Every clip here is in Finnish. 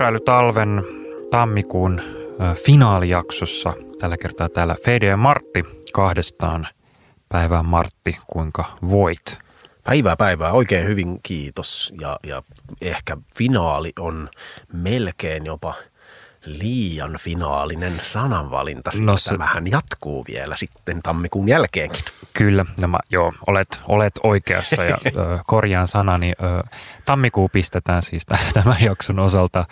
pyöräilytalven tammikuun finaalijaksossa. Tällä kertaa täällä Fede ja Martti kahdestaan. Päivää Martti, kuinka voit? Päivää päivää, oikein hyvin kiitos. Ja, ja ehkä finaali on melkein jopa – liian finaalinen sananvalinta. No se... Tämähän jatkuu vielä sitten tammikuun jälkeenkin. Kyllä, nämä, joo, olet, olet oikeassa ja ö, korjaan sanani. Ö, tammikuu pistetään siis tämän jakson osalta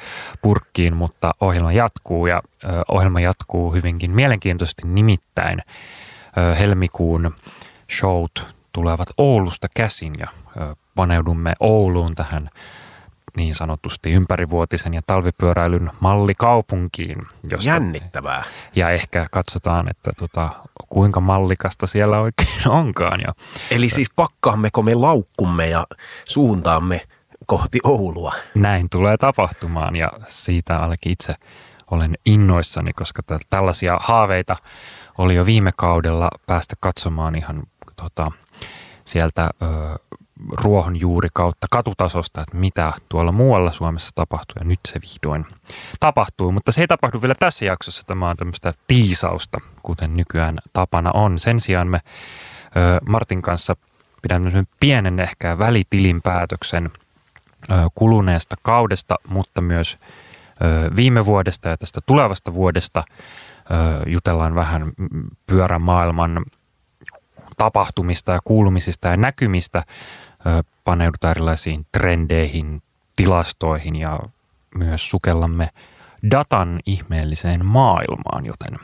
purkkiin, mutta ohjelma jatkuu ja ö, ohjelma jatkuu hyvinkin mielenkiintoisesti nimittäin. Ö, helmikuun showt tulevat Oulusta käsin ja ö, paneudumme Ouluun tähän niin sanotusti ympärivuotisen ja talvipyöräilyn mallikaupunkiin. Josta, Jännittävää. Ja ehkä katsotaan, että tota, kuinka mallikasta siellä oikein onkaan. Ja, Eli siis pakkaammeko me laukkumme ja suuntaamme kohti Oulua? Näin tulee tapahtumaan ja siitä ainakin itse olen innoissani, koska tällaisia haaveita oli jo viime kaudella päästä katsomaan ihan tota, sieltä ö, ruohonjuuri kautta katutasosta, että mitä tuolla muualla Suomessa tapahtuu ja nyt se vihdoin tapahtuu. Mutta se ei tapahdu vielä tässä jaksossa, tämä on tämmöistä tiisausta, kuten nykyään tapana on. Sen sijaan me Martin kanssa pidämme pienen ehkä välitilinpäätöksen kuluneesta kaudesta, mutta myös viime vuodesta ja tästä tulevasta vuodesta. Jutellaan vähän pyörämaailman tapahtumista ja kuulumisista ja näkymistä paneudutaan erilaisiin trendeihin, tilastoihin ja myös sukellamme datan ihmeelliseen maailmaan, joten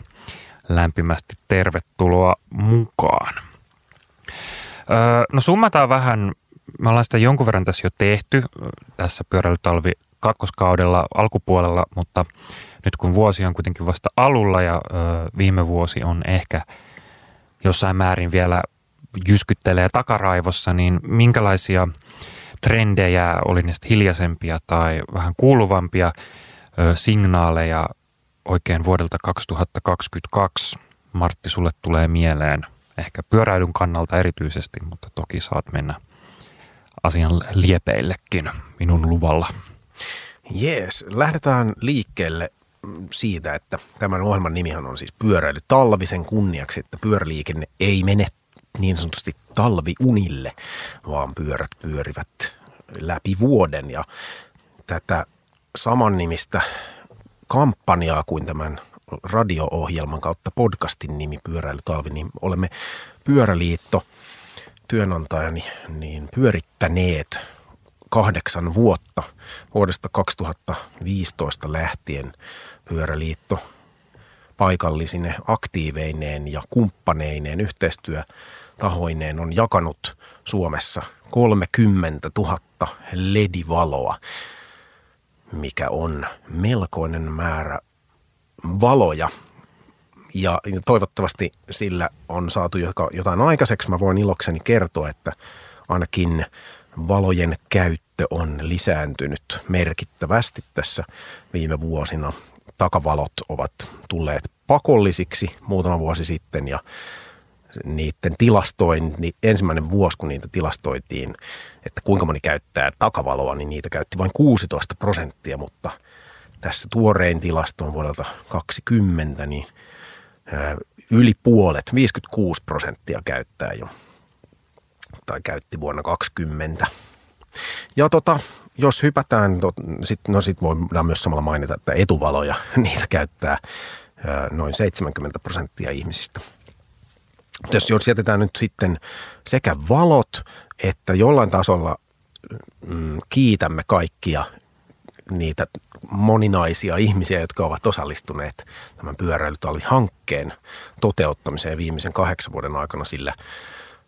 lämpimästi tervetuloa mukaan. No summataan vähän, me ollaan sitä jonkun verran tässä jo tehty tässä pyöräilytalvi kakkoskaudella alkupuolella, mutta nyt kun vuosi on kuitenkin vasta alulla ja viime vuosi on ehkä jossain määrin vielä jyskyttelee takaraivossa, niin minkälaisia trendejä, oli ne hiljaisempia tai vähän kuuluvampia signaaleja oikein vuodelta 2022 Martti sulle tulee mieleen, ehkä pyöräilyn kannalta erityisesti, mutta toki saat mennä asian liepeillekin minun luvalla. Jees, lähdetään liikkeelle siitä, että tämän ohjelman nimihan on siis pyöräily talvisen kunniaksi, että pyöräliikenne ei mene niin sanotusti talviunille, vaan pyörät pyörivät läpi vuoden. Ja tätä samannimistä kampanjaa kuin tämän radio-ohjelman kautta podcastin nimi Pyöräilytalvi, niin olemme Pyöräliitto työnantajani niin pyörittäneet kahdeksan vuotta. Vuodesta 2015 lähtien Pyöräliitto paikallisine aktiiveineen ja kumppaneineen yhteistyö tahoineen on jakanut Suomessa 30 000 ledivaloa, mikä on melkoinen määrä valoja. Ja toivottavasti sillä on saatu jotain aikaiseksi. Mä voin ilokseni kertoa, että ainakin valojen käyttö on lisääntynyt merkittävästi tässä viime vuosina. Takavalot ovat tulleet pakollisiksi muutama vuosi sitten ja niiden tilastoin, niin ensimmäinen vuosi, kun niitä tilastoitiin, että kuinka moni käyttää takavaloa, niin niitä käytti vain 16 prosenttia, mutta tässä tuorein tilasto on vuodelta 20, niin yli puolet, 56 prosenttia käyttää jo, tai käytti vuonna 20. Ja tota, jos hypätään, no sit voidaan myös samalla mainita, että etuvaloja, niitä käyttää noin 70 prosenttia ihmisistä – jos, jos jätetään nyt sitten sekä valot että jollain tasolla mm, kiitämme kaikkia niitä moninaisia ihmisiä, jotka ovat osallistuneet tämän pyöräilytalvihankkeen toteuttamiseen viimeisen kahdeksan vuoden aikana, sillä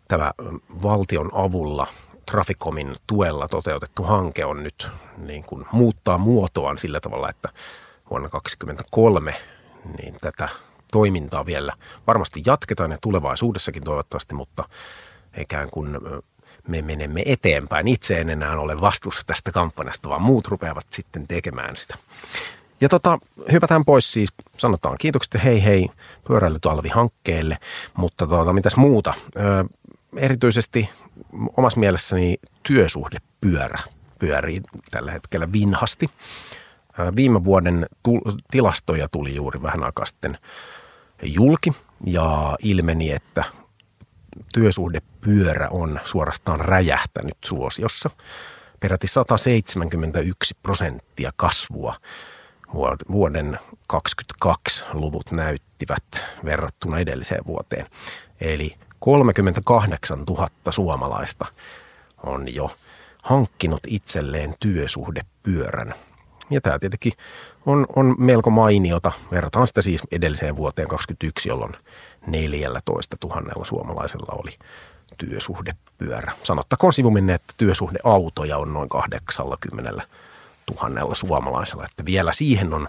tämä valtion avulla Traficomin tuella toteutettu hanke on nyt niin kuin muuttaa muotoaan sillä tavalla, että vuonna 2023 niin tätä toimintaa vielä varmasti jatketaan ja tulevaisuudessakin toivottavasti, mutta ikään kuin me menemme eteenpäin. Itse en enää ole vastuussa tästä kampanjasta, vaan muut rupeavat sitten tekemään sitä. Ja tota, hypätään pois siis, sanotaan kiitokset hei hei pyöräilytalvi-hankkeelle, mutta tota, mitäs muuta? Ö, erityisesti omassa mielessäni työsuhdepyörä pyörii tällä hetkellä vinhasti. Viime vuoden tilastoja tuli juuri vähän aikaa sitten julki ja ilmeni, että työsuhdepyörä on suorastaan räjähtänyt suosiossa. Peräti 171 prosenttia kasvua vuoden 2022 luvut näyttivät verrattuna edelliseen vuoteen. Eli 38 000 suomalaista on jo hankkinut itselleen työsuhdepyörän. Ja tämä tietenkin on, on melko mainiota. Verrataan sitä siis edelliseen vuoteen 2021, jolloin 14 000 suomalaisella oli työsuhdepyörä. Sanottakoon sivuminen, että työsuhdeautoja on noin 80 tuhannella suomalaisella, että vielä siihen on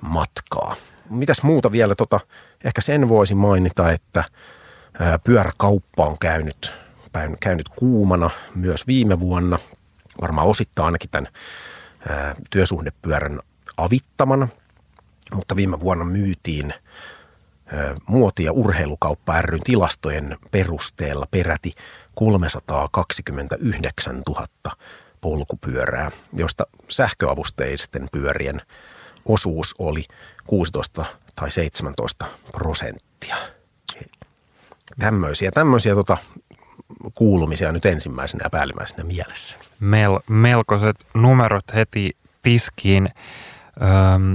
matkaa. Mitäs muuta vielä, tota, ehkä sen voisi mainita, että pyöräkauppa on käynyt, käynyt kuumana myös viime vuonna, varmaan osittain ainakin tämän työsuhdepyörän avittamana, mutta viime vuonna myytiin muoti- ja urheilukauppa ryn tilastojen perusteella peräti 329 000 polkupyörää, josta sähköavusteisten pyörien osuus oli 16 tai 17 prosenttia. Tämmöisiä, tämmöisiä tota, kuulumisia nyt ensimmäisenä ja päällimmäisenä mielessä. Mel, melkoiset numerot heti tiskiin. Öm,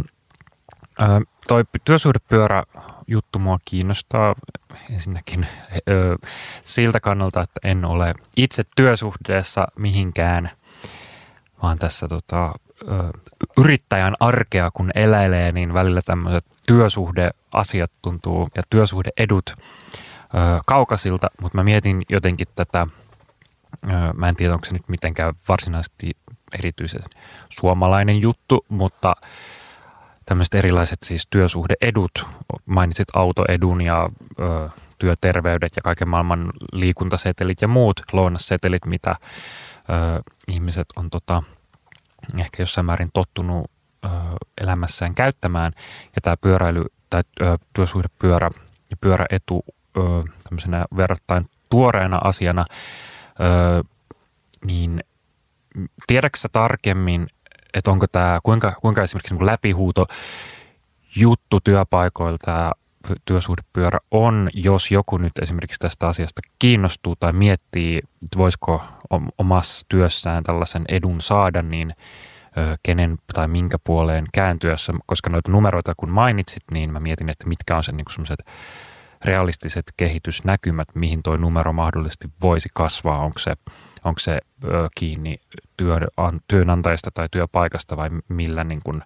ö, toi työsuhdepyörä juttu mua kiinnostaa ensinnäkin ö, siltä kannalta, että en ole itse työsuhteessa mihinkään – vaan tässä tota, yrittäjän arkea kun eläilee, niin välillä tämmöiset työsuhdeasiat tuntuu ja työsuhdeedut kaukasilta, mutta mä mietin jotenkin tätä, mä en tiedä onko se nyt mitenkään varsinaisesti erityisen suomalainen juttu, mutta tämmöiset erilaiset siis työsuhdeedut, mainitsit autoedun ja ö, työterveydet ja kaiken maailman liikuntasetelit ja muut lounassetelit, mitä ö, ihmiset on tota, ehkä jossain määrin tottunut ö, elämässään käyttämään. Ja tämä pyöräily tai työsuhdepyörä ja pyöräetu tämmöisenä verrattain tuoreena asiana, ö, niin tiedätkö tarkemmin, että onko tämä, kuinka, kuinka esimerkiksi niin läpihuuto juttu työpaikoilta työsuhdepyörä on, jos joku nyt esimerkiksi tästä asiasta kiinnostuu tai miettii, että voisiko omassa työssään tällaisen edun saada, niin kenen tai minkä puoleen kääntyessä, koska noita numeroita kun mainitsit, niin mä mietin, että mitkä on se niin sellaiset realistiset kehitysnäkymät, mihin tuo numero mahdollisesti voisi kasvaa, onko se, onko se kiinni työnantajasta tai työpaikasta vai millä niin kuin,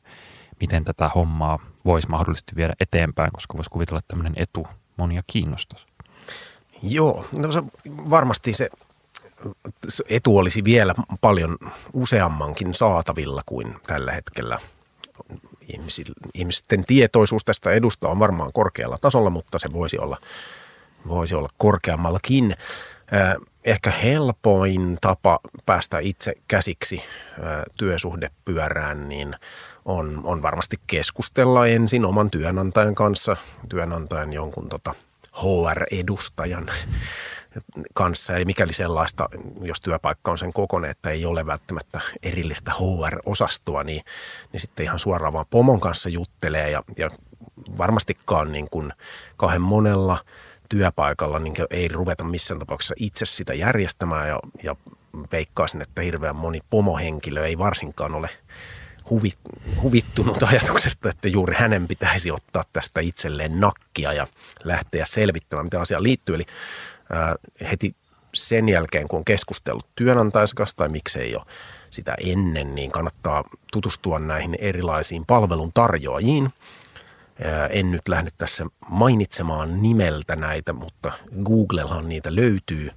miten tätä hommaa voisi mahdollisesti viedä eteenpäin, koska voisi kuvitella, että tämmöinen etu monia kiinnostaisi. Joo, no se, varmasti se etu olisi vielä paljon useammankin saatavilla kuin tällä hetkellä. Ihmisten tietoisuus tästä edusta on varmaan korkealla tasolla, mutta se voisi olla, voisi olla korkeammallakin. Ehkä helpoin tapa päästä itse käsiksi työsuhdepyörään, niin – on, on varmasti keskustella ensin oman työnantajan kanssa, työnantajan jonkun tota HR-edustajan kanssa. Ja mikäli sellaista, jos työpaikka on sen kokoinen, että ei ole välttämättä erillistä HR-osastoa, niin, niin sitten ihan suoraan vaan pomon kanssa juttelee ja, ja varmastikaan niin kuin kauhean monella työpaikalla niin ei ruveta missään tapauksessa itse sitä järjestämään ja, ja veikkaisin, että hirveän moni pomohenkilö ei varsinkaan ole – huvit, huvittunut ajatuksesta, että juuri hänen pitäisi ottaa tästä itselleen nakkia ja lähteä selvittämään, mitä asiaan liittyy. Eli heti sen jälkeen, kun on keskustellut työnantajansa kanssa tai miksei jo sitä ennen, niin kannattaa tutustua näihin erilaisiin palveluntarjoajiin. En nyt lähde tässä mainitsemaan nimeltä näitä, mutta Googlehan niitä löytyy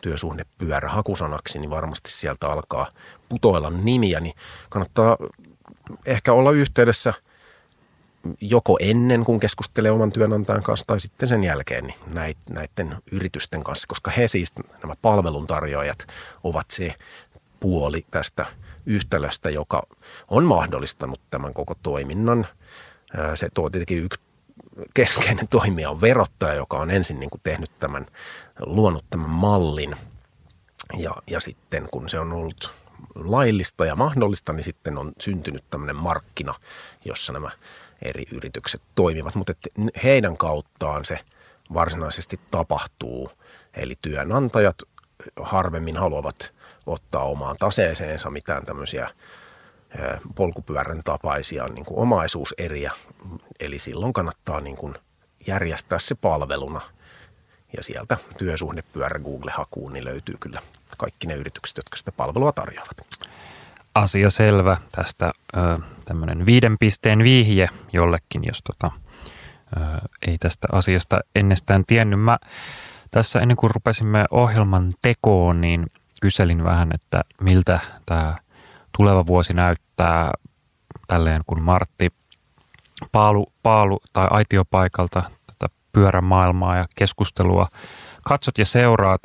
työsuhdepyörä hakusanaksi, niin varmasti sieltä alkaa putoilla nimiä, niin kannattaa ehkä olla yhteydessä joko ennen, kun keskustelee oman työnantajan kanssa, tai sitten sen jälkeen niin näiden yritysten kanssa, koska he siis, nämä palveluntarjoajat, ovat se puoli tästä yhtälöstä, joka on mahdollistanut tämän koko toiminnan. Se tuo tietenkin yksi keskeinen toimija on verottaja, joka on ensin niin kuin tehnyt tämän, luonut tämän mallin. Ja, ja sitten kun se on ollut laillista ja mahdollista, niin sitten on syntynyt tämmöinen markkina, jossa nämä eri yritykset toimivat. Mutta heidän kauttaan se varsinaisesti tapahtuu. Eli työnantajat harvemmin haluavat ottaa omaan taseeseensa mitään tämmöisiä polkupyörän tapaisia niin kuin omaisuuseriä. Eli silloin kannattaa niin kuin järjestää se palveluna. Ja sieltä työsuhdepyörä Google-hakuun niin löytyy kyllä kaikki ne yritykset, jotka sitä palvelua tarjoavat. Asia selvä. Tästä tämmöinen viiden pisteen vihje jollekin, jos tota, ö, ei tästä asiasta ennestään tiennyt. Mä tässä ennen kuin rupesimme ohjelman tekoon, niin kyselin vähän, että miltä tämä tuleva vuosi näyttää tälleen, kun Martti paalu, paalu tai aitiopaikalta tätä pyörämaailmaa ja keskustelua katsot ja seuraat,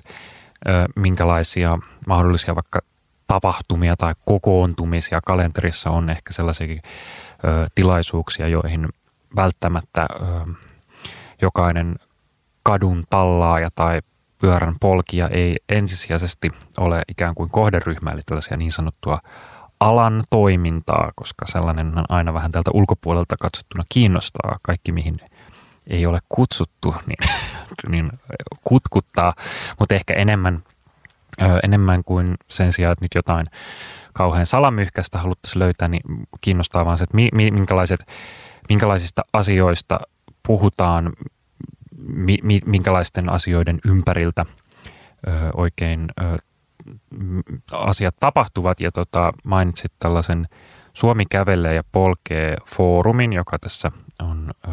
minkälaisia mahdollisia vaikka tapahtumia tai kokoontumisia kalenterissa on ehkä sellaisia tilaisuuksia, joihin välttämättä jokainen kadun tallaaja tai pyörän polkija ei ensisijaisesti ole ikään kuin kohderyhmä, eli tällaisia niin sanottua alan toimintaa, koska sellainen aina vähän tältä ulkopuolelta katsottuna kiinnostaa. Kaikki, mihin ei ole kutsuttu, niin, niin kutkuttaa, mutta ehkä enemmän, enemmän kuin sen sijaan, että nyt jotain kauhean salamyhkästä haluttaisiin löytää, niin kiinnostaa vaan se, että minkälaiset, minkälaisista asioista puhutaan, minkälaisten asioiden ympäriltä oikein asiat tapahtuvat. Ja tota, mainitsit tällaisen Suomi kävelee ja polkee foorumin, joka tässä on ö,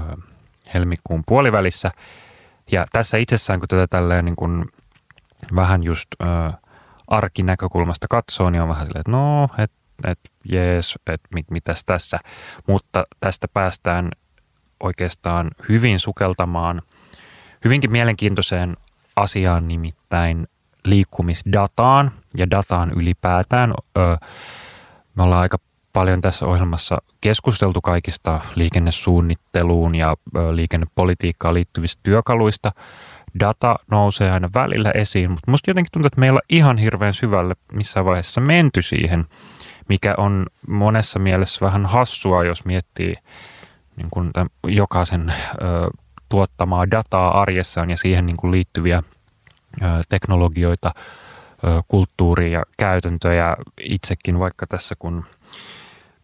helmikuun puolivälissä. Ja tässä itsessään, kun tätä tälleen niin kuin vähän just ö, arkinäkökulmasta katsoo, niin on vähän silleen, että no, että et, jees, että mit, mitäs tässä. Mutta tästä päästään oikeastaan hyvin sukeltamaan hyvinkin mielenkiintoiseen asiaan, nimittäin liikkumisdataan ja dataan ylipäätään. Me ollaan aika paljon tässä ohjelmassa keskusteltu kaikista liikennesuunnitteluun ja liikennepolitiikkaan liittyvistä työkaluista. Data nousee aina välillä esiin, mutta musta jotenkin tuntuu, että meillä on ihan hirveän syvälle missään vaiheessa menty siihen, mikä on monessa mielessä vähän hassua, jos miettii niin kuin jokaisen ö, tuottamaa dataa arjessaan ja siihen niin kuin liittyviä teknologioita, kulttuuria ja käytäntöjä. Itsekin vaikka tässä kun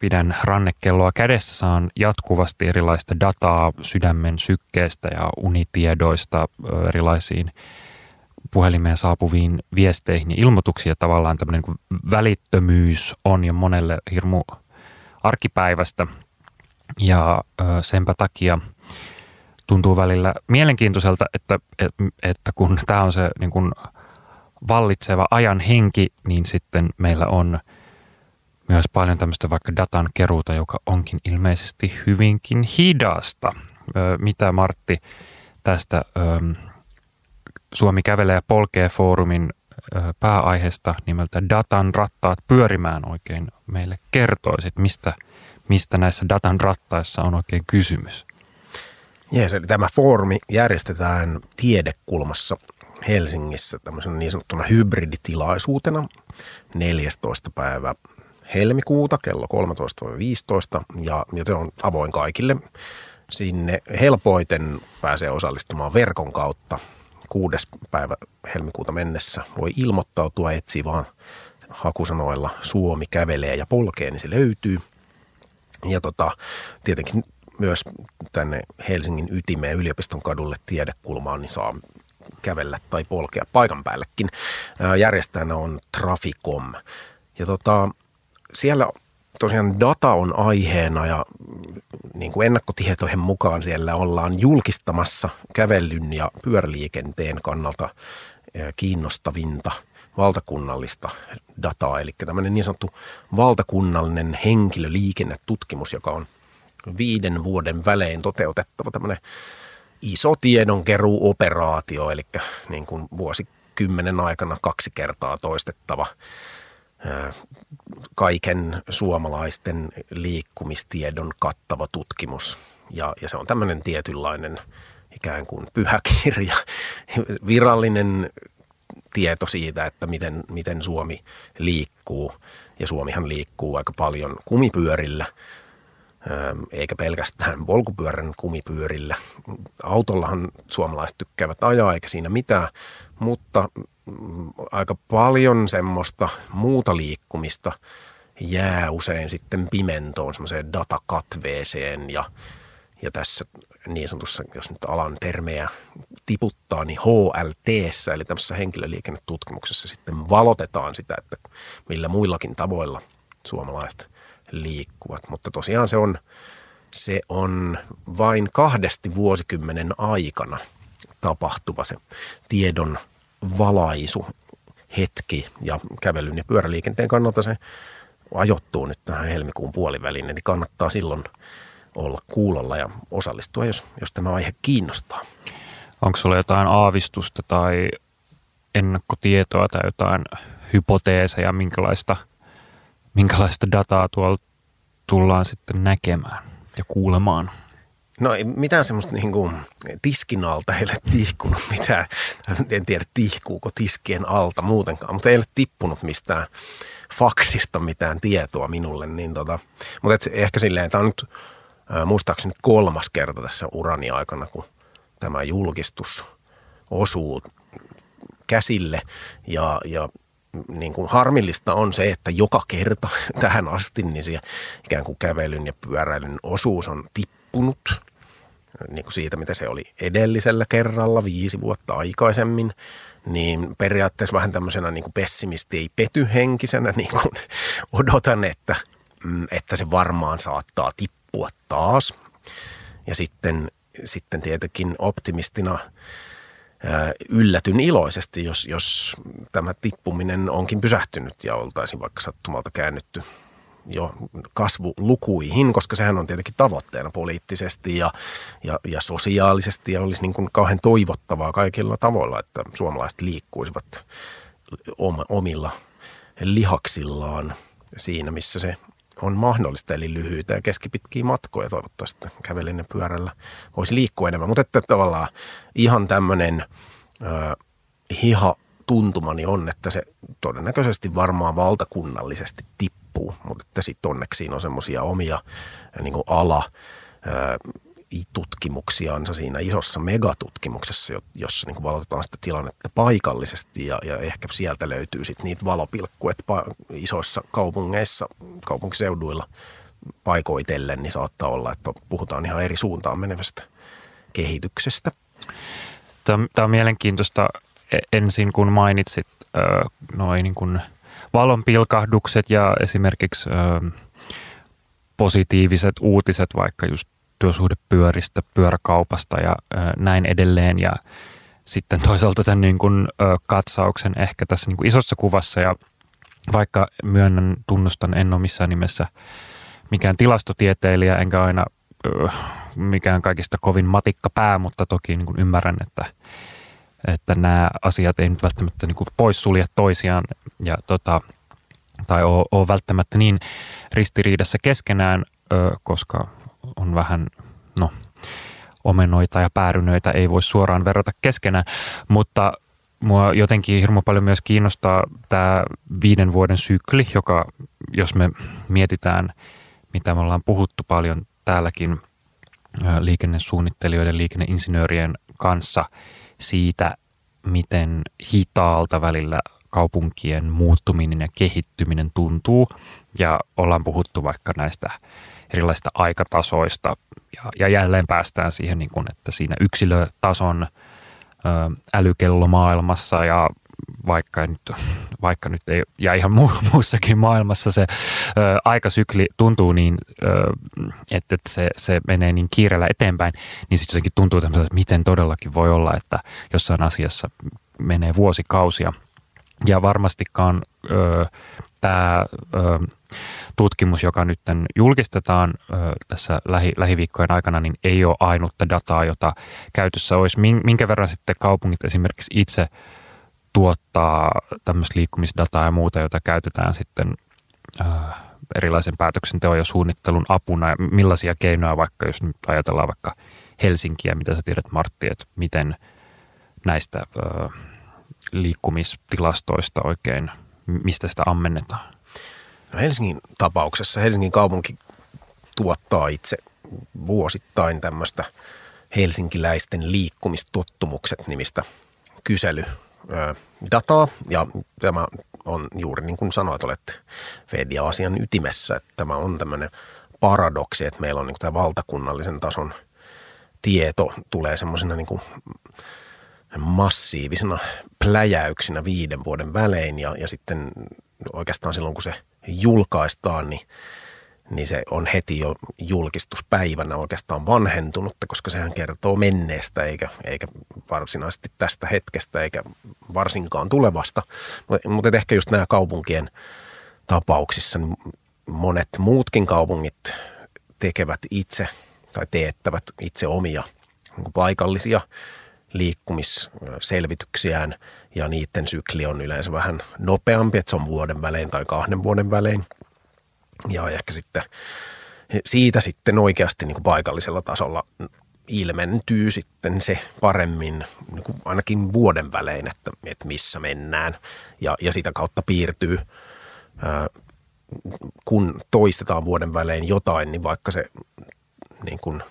pidän rannekelloa kädessä, saan jatkuvasti erilaista dataa sydämen sykkeestä ja unitiedoista erilaisiin puhelimeen saapuviin viesteihin ja ilmoituksiin. Tavallaan tämmöinen niin välittömyys on jo monelle hirmu arkipäivästä. Ja senpä takia tuntuu välillä mielenkiintoiselta, että, että, että kun tämä on se niin kuin vallitseva ajan henki, niin sitten meillä on myös paljon tämmöistä vaikka datan keruuta, joka onkin ilmeisesti hyvinkin hidasta. Mitä Martti tästä Suomi kävelee ja polkee foorumin pääaiheesta nimeltä Datan rattaat pyörimään oikein meille kertoisit, mistä, mistä näissä datan rattaissa on oikein kysymys? Jees, eli tämä foorumi järjestetään tiedekulmassa Helsingissä tämmöisen niin sanottuna hybriditilaisuutena 14. päivä helmikuuta kello 13-15 ja, ja se on avoin kaikille. Sinne helpoiten pääsee osallistumaan verkon kautta kuudes päivä helmikuuta mennessä. Voi ilmoittautua, etsiä vaan hakusanoilla Suomi kävelee ja polkee, niin se löytyy. Ja tota, tietenkin myös tänne Helsingin ytimeen yliopiston kadulle tiedekulmaan, niin saa kävellä tai polkea paikan päällekin. Järjestäjänä on Traficom. Ja tota, siellä tosiaan data on aiheena ja niin kuin ennakkotietojen mukaan siellä ollaan julkistamassa kävellyn ja pyöräliikenteen kannalta kiinnostavinta valtakunnallista dataa, eli tämmöinen niin sanottu valtakunnallinen henkilöliikennetutkimus, joka on – viiden vuoden välein toteutettava tämmöinen iso tiedonkeruuoperaatio, eli niin kuin vuosikymmenen aikana kaksi kertaa toistettava kaiken suomalaisten liikkumistiedon kattava tutkimus. Ja, ja se on tämmöinen tietynlainen ikään kuin pyhäkirja, virallinen tieto siitä, että miten, miten Suomi liikkuu. Ja Suomihan liikkuu aika paljon kumipyörillä, eikä pelkästään polkupyörän kumipyörillä. Autollahan suomalaiset tykkäävät ajaa, eikä siinä mitään, mutta mm, aika paljon semmoista muuta liikkumista jää usein sitten pimentoon, semmoiseen datakatveeseen ja, ja tässä niin sanotussa, jos nyt alan termejä tiputtaa, niin HLT, eli tämmöisessä henkilöliikennetutkimuksessa sitten valotetaan sitä, että millä muillakin tavoilla suomalaiset liikkuvat. Mutta tosiaan se on, se on vain kahdesti vuosikymmenen aikana tapahtuva se tiedon valaisu hetki ja kävelyn ja pyöräliikenteen kannalta se ajoittuu nyt tähän helmikuun puoliväliin, niin kannattaa silloin – olla kuulolla ja osallistua, jos, jos tämä aihe kiinnostaa. Onko sulla jotain aavistusta tai ennakkotietoa tai jotain hypoteeseja, minkälaista, minkälaista dataa tuolla tullaan sitten näkemään ja kuulemaan? No ei mitään semmoista niin kuin tiskin alta ei ole tihkunut mitään. En tiedä tihkuuko tiskien alta muutenkaan, mutta ei ole tippunut mistään faksista mitään tietoa minulle. Niin tota, mutta et ehkä silleen, tämä on nyt muistaakseni kolmas kerta tässä urani aikana, kun tämä julkistus osuu käsille ja, ja niin kuin harmillista on se, että joka kerta tähän asti niin siellä ikään kuin kävelyn ja pyöräilyn osuus on tippunut niin kuin siitä, mitä se oli edellisellä kerralla viisi vuotta aikaisemmin, niin periaatteessa vähän tämmöisenä niin kuin pessimisti ei pety henkisenä niin kuin odotan, että, mm, että se varmaan saattaa tippua taas. Ja sitten, sitten tietenkin optimistina yllätyn iloisesti, jos, jos tämä tippuminen onkin pysähtynyt ja oltaisiin vaikka sattumalta käännytty jo kasvulukuihin, koska sehän on tietenkin tavoitteena poliittisesti ja, ja, ja sosiaalisesti ja olisi niin kuin kauhean toivottavaa kaikilla tavoilla, että suomalaiset liikkuisivat omilla lihaksillaan siinä, missä se on mahdollista, eli lyhyitä ja keskipitkiä matkoja toivottavasti kävelin ja pyörällä voisi liikkua enemmän. Mutta että tavallaan ihan tämmöinen hiha tuntumani on, että se todennäköisesti varmaan valtakunnallisesti tippuu, mutta että sitten onneksi on semmoisia omia niin ala tutkimuksiansa siinä isossa megatutkimuksessa, jossa niin valotetaan sitä tilannetta paikallisesti ja, ja ehkä sieltä löytyy sitten niitä valopilkkuja, että isoissa kaupungeissa, kaupunkiseuduilla paikoitellen, niin saattaa olla, että puhutaan ihan eri suuntaan menevästä kehityksestä. Tämä on mielenkiintoista e, ensin, kun mainitsit noin niin kuin valonpilkahdukset ja esimerkiksi positiiviset uutiset vaikka just työsuhdepyöristä, pyöräkaupasta ja näin edelleen. Ja sitten toisaalta tämän niin kuin, katsauksen ehkä tässä niin kuin isossa kuvassa ja vaikka myönnän, tunnustan, en ole missään nimessä mikään tilastotieteilijä, enkä aina mikään kaikista kovin matikka pää, mutta toki niin kuin ymmärrän, että, että nämä asiat ei nyt välttämättä niin poissulje toisiaan ja tota, tai ole, ole välttämättä niin ristiriidassa keskenään, koska on vähän, no, omenoita ja päärynöitä ei voi suoraan verrata keskenään, mutta mua jotenkin hirmu paljon myös kiinnostaa tämä viiden vuoden sykli, joka jos me mietitään, mitä me ollaan puhuttu paljon täälläkin liikennesuunnittelijoiden, liikenneinsinöörien kanssa siitä, miten hitaalta välillä kaupunkien muuttuminen ja kehittyminen tuntuu. Ja ollaan puhuttu vaikka näistä erilaisista aikatasoista. Ja, ja jälleen päästään siihen, niin kuin, että siinä yksilötason älykellomaailmassa ja vaikka nyt, vaikka nyt ei, ja ihan mu, muussakin maailmassa se ö, aikasykli tuntuu niin, ö, että, että se, se menee niin kiireellä eteenpäin, niin sitten jotenkin tuntuu että miten todellakin voi olla, että jossain asiassa menee vuosikausia. Ja varmastikaan ö, tämä tutkimus, joka nyt julkistetaan tässä lähi, lähiviikkojen aikana, niin ei ole ainutta dataa, jota käytössä olisi. Minkä verran sitten kaupungit esimerkiksi itse tuottaa tämmöistä liikkumisdataa ja muuta, jota käytetään sitten erilaisen päätöksenteon ja suunnittelun apuna ja millaisia keinoja vaikka, jos nyt ajatellaan vaikka Helsinkiä, mitä sä tiedät Martti, että miten näistä liikkumistilastoista oikein, mistä sitä ammennetaan? No Helsingin tapauksessa Helsingin kaupunki tuottaa itse vuosittain tämmöistä helsinkiläisten liikkumistottumukset nimistä kyselydataa. Ja tämä on juuri niin kuin sanoit, olet Fedia-asian ytimessä, että tämä on tämmöinen paradoksi, että meillä on niin tämä valtakunnallisen tason tieto tulee semmoisena niin kuin massiivisena pläjäyksinä viiden vuoden välein ja, ja sitten oikeastaan silloin kun se julkaistaan, niin, niin se on heti jo julkistuspäivänä oikeastaan vanhentunutta, koska sehän kertoo menneestä eikä, eikä varsinaisesti tästä hetkestä eikä varsinkaan tulevasta. Mutta ehkä just nämä kaupunkien tapauksissa, niin monet muutkin kaupungit tekevät itse tai teettävät itse omia niin paikallisia liikkumisselvityksiään ja niiden sykli on yleensä vähän nopeampi, että se on vuoden välein tai kahden vuoden välein. Ja ehkä sitten siitä sitten oikeasti niin kuin paikallisella tasolla ilmentyy sitten se paremmin niin kuin ainakin vuoden välein, että, että missä mennään. Ja, ja sitä kautta piirtyy kun toistetaan vuoden välein jotain, niin vaikka se niin kuin,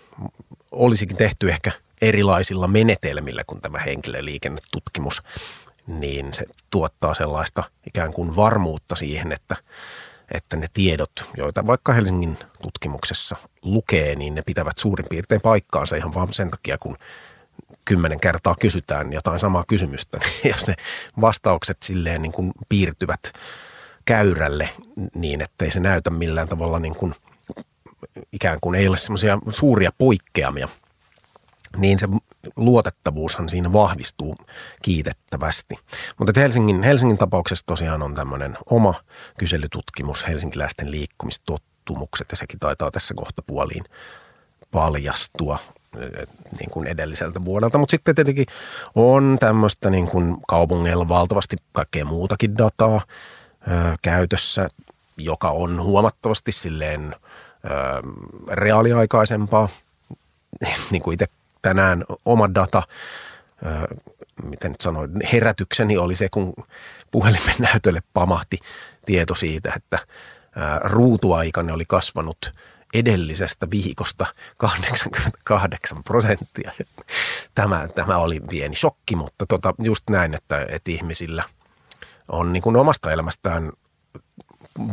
olisikin tehty ehkä erilaisilla menetelmillä kuin tämä henkilöliikennetutkimus, niin se tuottaa sellaista ikään kuin varmuutta siihen, että, että ne tiedot, joita vaikka Helsingin tutkimuksessa lukee, niin ne pitävät suurin piirtein paikkaansa ihan vaan sen takia, kun kymmenen kertaa kysytään jotain samaa kysymystä, niin jos ne vastaukset silleen niin kuin piirtyvät käyrälle niin, ettei se näytä millään tavalla niin kuin ikään kuin ei ole semmoisia suuria poikkeamia – niin se luotettavuushan siinä vahvistuu kiitettävästi. Mutta Helsingin, Helsingin tapauksessa tosiaan on tämmöinen oma kyselytutkimus, helsinkiläisten liikkumistottumukset, ja sekin taitaa tässä kohta puoliin paljastua eh, niin kuin edelliseltä vuodelta. Mutta sitten tietenkin on tämmöistä niin kuin kaupungeilla valtavasti kaikkea muutakin dataa ö, eh, käytössä, joka on huomattavasti silleen ö, eh, reaaliaikaisempaa niin kuin itse tänään oma data, miten nyt sanoin, herätykseni oli se, kun puhelimen näytölle pamahti tieto siitä, että ruutuaikani oli kasvanut edellisestä viikosta 88 prosenttia. Tämä, tämä oli pieni shokki, mutta tota, just näin, että, että ihmisillä on niin kuin omasta elämästään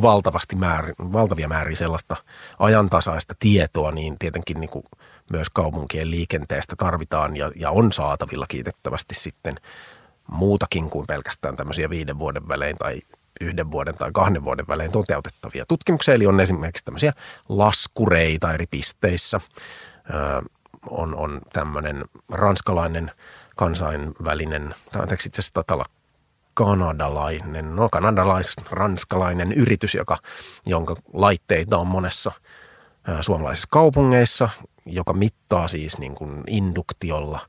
valtavasti määrin, valtavia määriä sellaista ajantasaista tietoa, niin tietenkin niin kuin myös kaupunkien liikenteestä tarvitaan ja, ja on saatavilla kiitettävästi sitten muutakin kuin pelkästään tämmöisiä viiden vuoden välein tai yhden vuoden tai kahden vuoden välein toteutettavia tutkimuksia. Eli on esimerkiksi tämmöisiä laskureita eri pisteissä. Öö, on, on tämmöinen ranskalainen kansainvälinen, tai anteeksi itse asiassa olla kanadalainen, no kanadalais-ranskalainen yritys, joka, jonka laitteita on monessa suomalaisissa kaupungeissa, joka mittaa siis niin kuin induktiolla.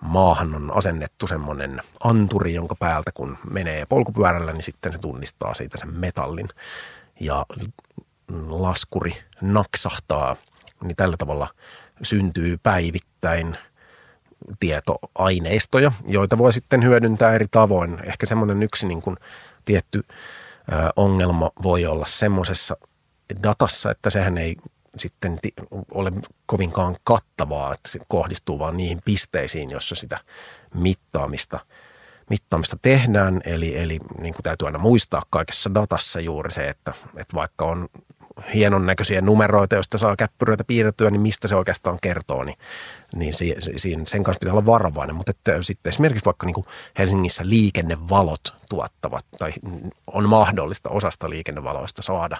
Maahan on asennettu semmoinen anturi, jonka päältä kun menee polkupyörällä, niin sitten se tunnistaa siitä sen metallin. Ja laskuri naksahtaa, niin tällä tavalla syntyy päivittäin tietoaineistoja, joita voi sitten hyödyntää eri tavoin. Ehkä semmoinen yksi niin kuin tietty ongelma voi olla semmoisessa datassa, että sehän ei sitten ole kovinkaan kattavaa, että se kohdistuu vain niihin pisteisiin, jossa sitä mittaamista, mittaamista tehdään. Eli, eli niin kuin täytyy aina muistaa kaikessa datassa juuri se, että, että vaikka on hienon näköisiä numeroita, joista saa käppyröitä piirrettyä, niin mistä se oikeastaan kertoo, niin, niin si, si, sen kanssa pitää olla varovainen. Mutta että sitten esimerkiksi vaikka niin kuin Helsingissä liikennevalot tuottavat, tai on mahdollista osasta liikennevaloista saada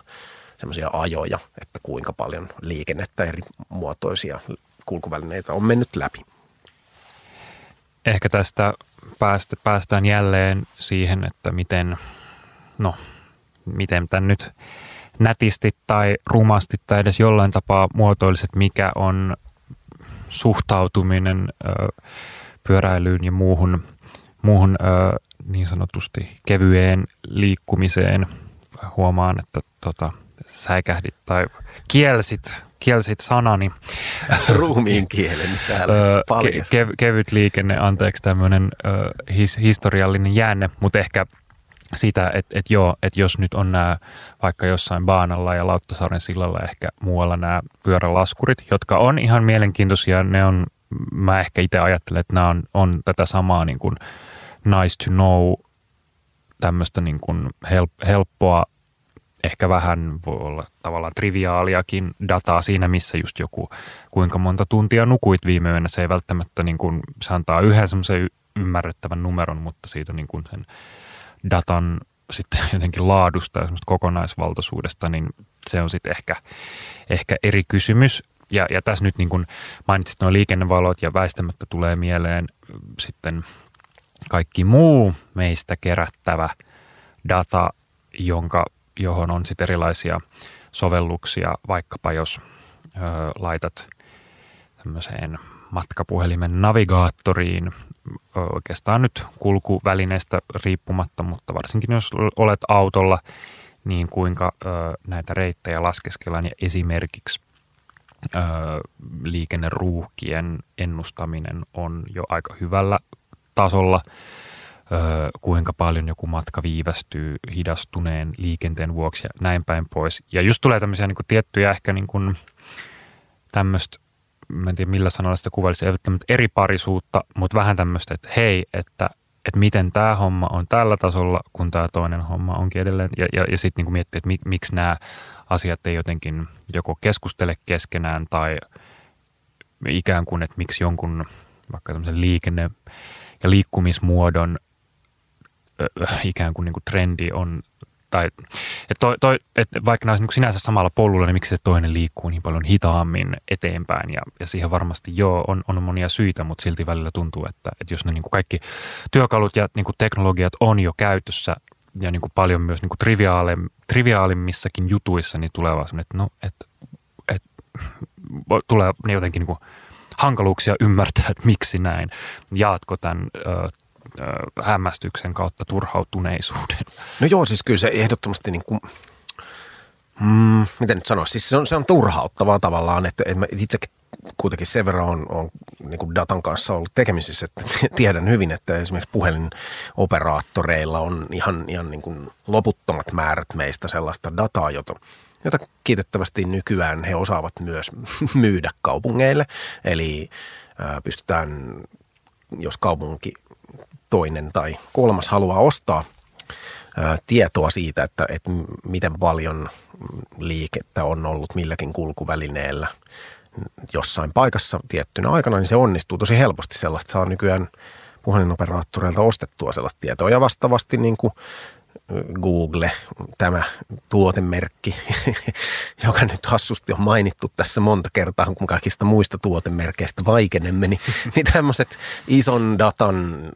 semmoisia ajoja, että kuinka paljon liikennettä eri muotoisia kulkuvälineitä on mennyt läpi. Ehkä tästä päästä, päästään jälleen siihen, että miten, no, miten tämän nyt nätisti tai rumasti tai edes jollain tapaa muotoiliset, mikä on suhtautuminen ö, pyöräilyyn ja muuhun, muuhun ö, niin sanotusti kevyeen liikkumiseen. Huomaan, että tota, säikähdit tai kielsit, kielsit sanani. Ruumiin kielen täällä ke, ke, kevyt liikenne, anteeksi tämmöinen his, historiallinen jäänne, mutta ehkä sitä, että, että joo, että jos nyt on nämä vaikka jossain Baanalla ja Lauttasaaren sillalla ehkä muualla nämä pyörälaskurit, jotka on ihan mielenkiintoisia, ne on, mä ehkä itse ajattelen, että nämä on, on tätä samaa niin kuin nice to know, tämmöistä niin kuin helppoa, ehkä vähän voi olla tavallaan triviaaliakin dataa siinä, missä just joku kuinka monta tuntia nukuit viime yönä. Se ei välttämättä, niin kuin, se antaa yhden semmoisen ymmärrettävän numeron, mutta siitä niin kuin sen datan sitten jotenkin laadusta ja kokonaisvaltaisuudesta, niin se on sitten ehkä, ehkä eri kysymys. Ja, ja tässä nyt niin kuin mainitsit nuo liikennevalot ja väistämättä tulee mieleen sitten kaikki muu meistä kerättävä data, jonka, johon on sitten erilaisia sovelluksia, vaikkapa jos ö, laitat tämmöiseen matkapuhelimen navigaattoriin oikeastaan nyt kulkuvälineestä riippumatta, mutta varsinkin jos olet autolla, niin kuinka ö, näitä reittejä laskeskellaan ja esimerkiksi ö, liikenneruuhkien ennustaminen on jo aika hyvällä tasolla, kuinka paljon joku matka viivästyy hidastuneen liikenteen vuoksi ja näin päin pois. Ja just tulee tämmöisiä niin kuin tiettyjä ehkä niin kuin tämmöistä mä en tiedä millä sanoilla sitä kuvailisi, ei eri parisuutta, mutta vähän tämmöistä, että hei, että, että miten tämä homma on tällä tasolla, kun tämä toinen homma onkin edelleen. Ja, ja, ja sitten niin miettiä, että mi, miksi nämä asiat ei jotenkin joko keskustele keskenään tai ikään kuin, että miksi jonkun vaikka tämmöisen liikenne- ja liikkumismuodon ikään kuin, niin kuin trendi on tai että toi, toi, että vaikka nämä niin sinänsä samalla polulla, niin miksi se toinen liikkuu niin paljon hitaammin eteenpäin ja, ja siihen varmasti joo, on, on monia syitä, mutta silti välillä tuntuu, että, että jos ne niin kuin kaikki työkalut ja niin kuin teknologiat on jo käytössä ja niin kuin paljon myös niin kuin triviaali, triviaalimmissakin jutuissa, niin tulee vaan että no, että, että tulee jotenkin niin kuin hankaluuksia ymmärtää, että miksi näin. Jaatko tämän hämmästyksen kautta turhautuneisuuden. No joo, siis kyllä se ehdottomasti niin kuin, mm, miten nyt sanoisi, siis se on, se on turhauttavaa tavallaan, että, että itsekin kuitenkin sen verran on, on niin kuin datan kanssa ollut tekemisissä, että tiedän hyvin, että esimerkiksi puhelinoperaattoreilla on ihan, ihan niin kuin loputtomat määrät meistä sellaista dataa, jota, jota kiitettävästi nykyään he osaavat myös myydä kaupungeille. Eli ää, pystytään, jos kaupunki toinen tai kolmas haluaa ostaa tietoa siitä, että, että miten paljon liikettä on ollut milläkin kulkuvälineellä jossain paikassa tiettynä aikana, niin se onnistuu tosi helposti. Sellaista saa nykyään puhelinoperaattoreilta ostettua sellaista tietoa. Ja vastaavasti niin kuin Google, tämä tuotemerkki, joka nyt hassusti on mainittu tässä monta kertaa, kun kaikista muista tuotemerkeistä vaikenemme, niin, niin tämmöiset ison datan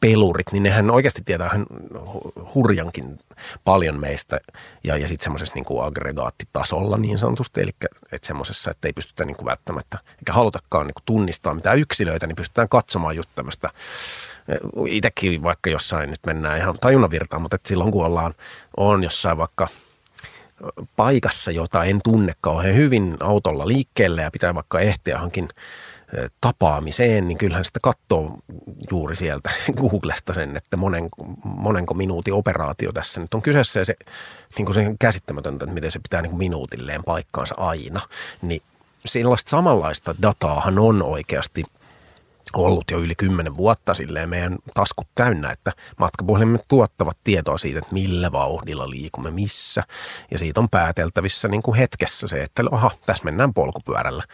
pelurit, niin nehän oikeasti tietää hurjankin paljon meistä ja, ja sitten semmoisessa niin kuin aggregaattitasolla niin sanotusti, eli että semmoisessa, että ei pystytä niin kuin välttämättä, eikä halutakaan niin kuin tunnistaa mitään yksilöitä, niin pystytään katsomaan just tämmöistä itsekin vaikka jossain nyt mennään ihan tajunnanvirtaan, mutta silloin kun ollaan, on jossain vaikka paikassa, jota en tunne kauhean hyvin autolla liikkeelle ja pitää vaikka ehtiä hankin tapaamiseen, niin kyllähän sitä katsoo juuri sieltä Googlesta sen, että monen, monenko minuutin operaatio tässä nyt on kyseessä. Ja se, niin kuin se käsittämätöntä, että miten se pitää niin kuin minuutilleen paikkaansa aina, niin sellaista samanlaista dataahan on oikeasti – ollut jo yli kymmenen vuotta silleen meidän taskut täynnä, että matkapuhelimet tuottavat tietoa siitä, että millä vauhdilla liikumme missä. Ja siitä on pääteltävissä niin kuin hetkessä se, että aha, tässä mennään polkupyörällä.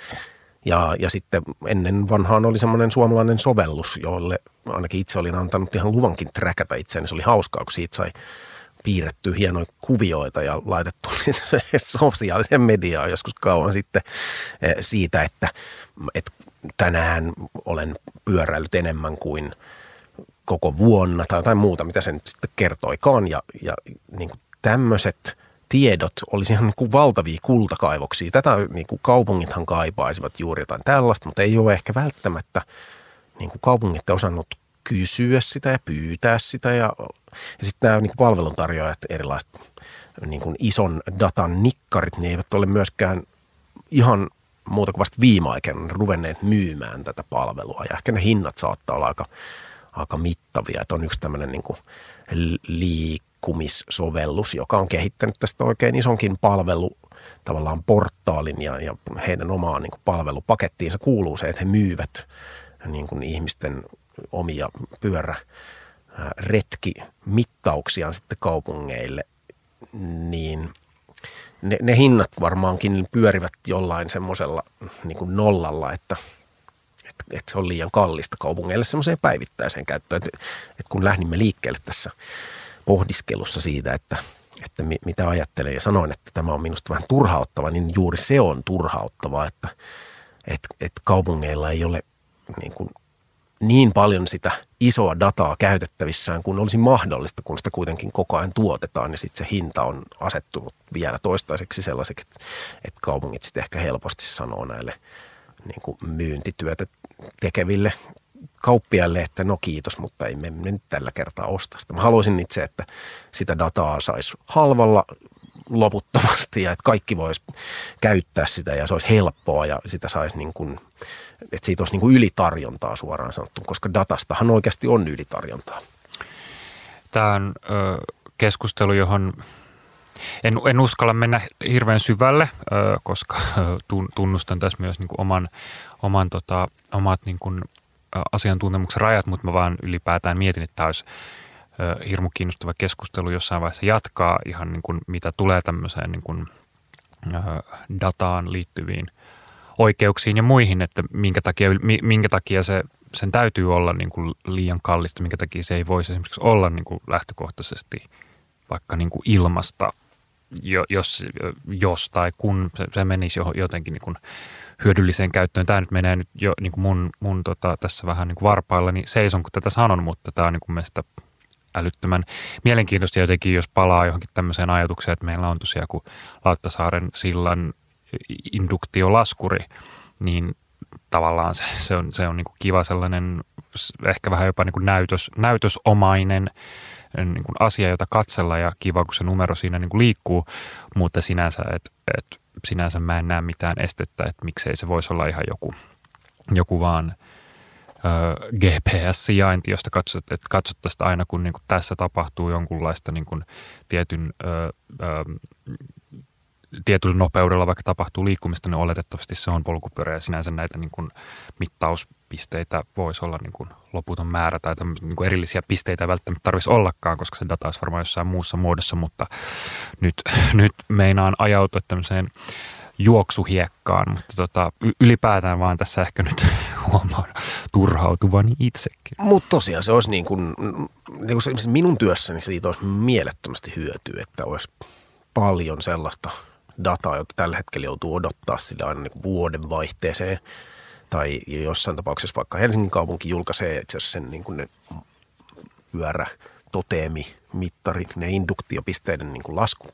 Ja, ja sitten ennen vanhaan oli semmoinen suomalainen sovellus, jolle ainakin itse olin antanut ihan luvankin träkätä itseäni. Se oli hauskaa, kun siitä sai piirretty hienoja kuvioita ja laitettu sosiaaliseen mediaan joskus kauan sitten eh, siitä, että, että tänään olen pyöräillyt enemmän kuin koko vuonna tai jotain muuta, mitä sen sitten kertoikaan. Ja, ja niin kuin tämmöiset tiedot olisi ihan niin kuin valtavia kultakaivoksia. Tätä niin kuin kaupungithan kaipaisivat juuri jotain tällaista, mutta ei ole ehkä välttämättä niin kuin kaupungit osannut kysyä sitä ja pyytää sitä. Ja, ja sitten nämä niin kuin palveluntarjoajat, erilaiset niin kuin ison datan nikkarit, niin eivät ole myöskään ihan muuta kuin vasta viime aikoina ruvenneet myymään tätä palvelua. Ja ehkä ne hinnat saattaa olla aika, aika mittavia. Että on yksi tämmöinen niin kuin liikkumissovellus, joka on kehittänyt tästä oikein isonkin palvelu tavallaan portaalin ja, ja heidän omaan niin palvelupakettiinsa kuuluu se, että he myyvät niin kuin ihmisten omia pyörä retkimittauksiaan sitten kaupungeille, niin ne, ne hinnat varmaankin pyörivät jollain semmoisella niin kuin nollalla, että, että, että se on liian kallista kaupungeille semmoiseen päivittäiseen käyttöön. Että, että kun lähdimme liikkeelle tässä pohdiskelussa siitä, että, että mitä ajattelen ja sanoin, että tämä on minusta vähän turhauttava, niin juuri se on turhauttavaa, että, että, että kaupungeilla ei ole niin kuin niin paljon sitä isoa dataa käytettävissään kuin olisi mahdollista, kun sitä kuitenkin koko ajan tuotetaan ja sitten se hinta on asettunut vielä toistaiseksi sellaiseksi, että, että kaupungit sitten ehkä helposti sanoo näille niin kuin myyntityötä tekeville kauppiaille, että no kiitos, mutta ei me nyt tällä kertaa osta sitä. Mä haluaisin itse, että sitä dataa saisi halvalla loputtomasti ja että kaikki vois käyttää sitä ja se olisi helppoa ja sitä saisi niin kuin, että siitä olisi niin kuin ylitarjontaa suoraan sanottu, koska datastahan oikeasti on ylitarjontaa. Tämä on ö, keskustelu, johon en, en uskalla mennä hirveän syvälle, ö, koska tunnustan tässä myös niin kuin oman, oman tota, omat niin kuin, asiantuntemuksen rajat, mutta mä vaan ylipäätään mietin, että tämä olisi hirmu kiinnostava keskustelu jossain vaiheessa jatkaa ihan niin kuin mitä tulee tämmöiseen niin kuin, dataan liittyviin oikeuksiin ja muihin, että minkä takia, minkä takia se, sen täytyy olla niin kuin liian kallista, minkä takia se ei voisi esimerkiksi olla niin kuin lähtökohtaisesti vaikka niin kuin ilmasta, jos, jos tai kun se, se menisi jotenkin niin kuin hyödylliseen käyttöön. Tämä nyt menee nyt jo niin kuin mun, mun tota, tässä vähän niin kuin varpailla, niin seison kun tätä sanon, mutta tämä on niin kuin mielestä älyttömän mielenkiintoista jotenkin, jos palaa johonkin tämmöiseen ajatukseen, että meillä on tosiaan kuin Lauttasaaren sillan induktiolaskuri, niin tavallaan se, se on, se on niin kuin kiva sellainen, ehkä vähän jopa niin kuin näytös, näytösomainen niin kuin asia, jota katsella ja kiva, kun se numero siinä niin kuin liikkuu, mutta sinänsä, että et, sinänsä mä en näe mitään estettä, että miksei se voisi olla ihan joku, joku vaan – GPS-sijainti, josta katsot, että katsottaisiin aina, kun niin kuin tässä tapahtuu jonkunlaista niin kuin tietyn, ö, ö, tietyllä nopeudella vaikka tapahtuu liikkumista, niin oletettavasti se on polkupyörä ja sinänsä näitä niin kuin mittauspisteitä voisi olla niin kuin loputon määrä tai niin kuin erillisiä pisteitä ei välttämättä tarvitsisi ollakaan, koska se data olisi varmaan jossain muussa muodossa, mutta nyt, nyt meinaan ajautua tämmöiseen juoksuhiekkaan, mutta tota, ylipäätään vaan tässä ehkä nyt turhautuvani itsekin. Mutta tosiaan se olisi niin kuin, niin kuin minun työssäni siitä olisi mielettömästi hyötyä, että olisi paljon sellaista dataa, jota tällä hetkellä joutuu odottaa sille aina niin vuoden vaihteeseen. Tai jossain tapauksessa vaikka Helsingin kaupunki julkaisee itse asiassa sen niin kuin ne pyörä, toteemi, mittarit, ne induktiopisteiden niin kuin lasku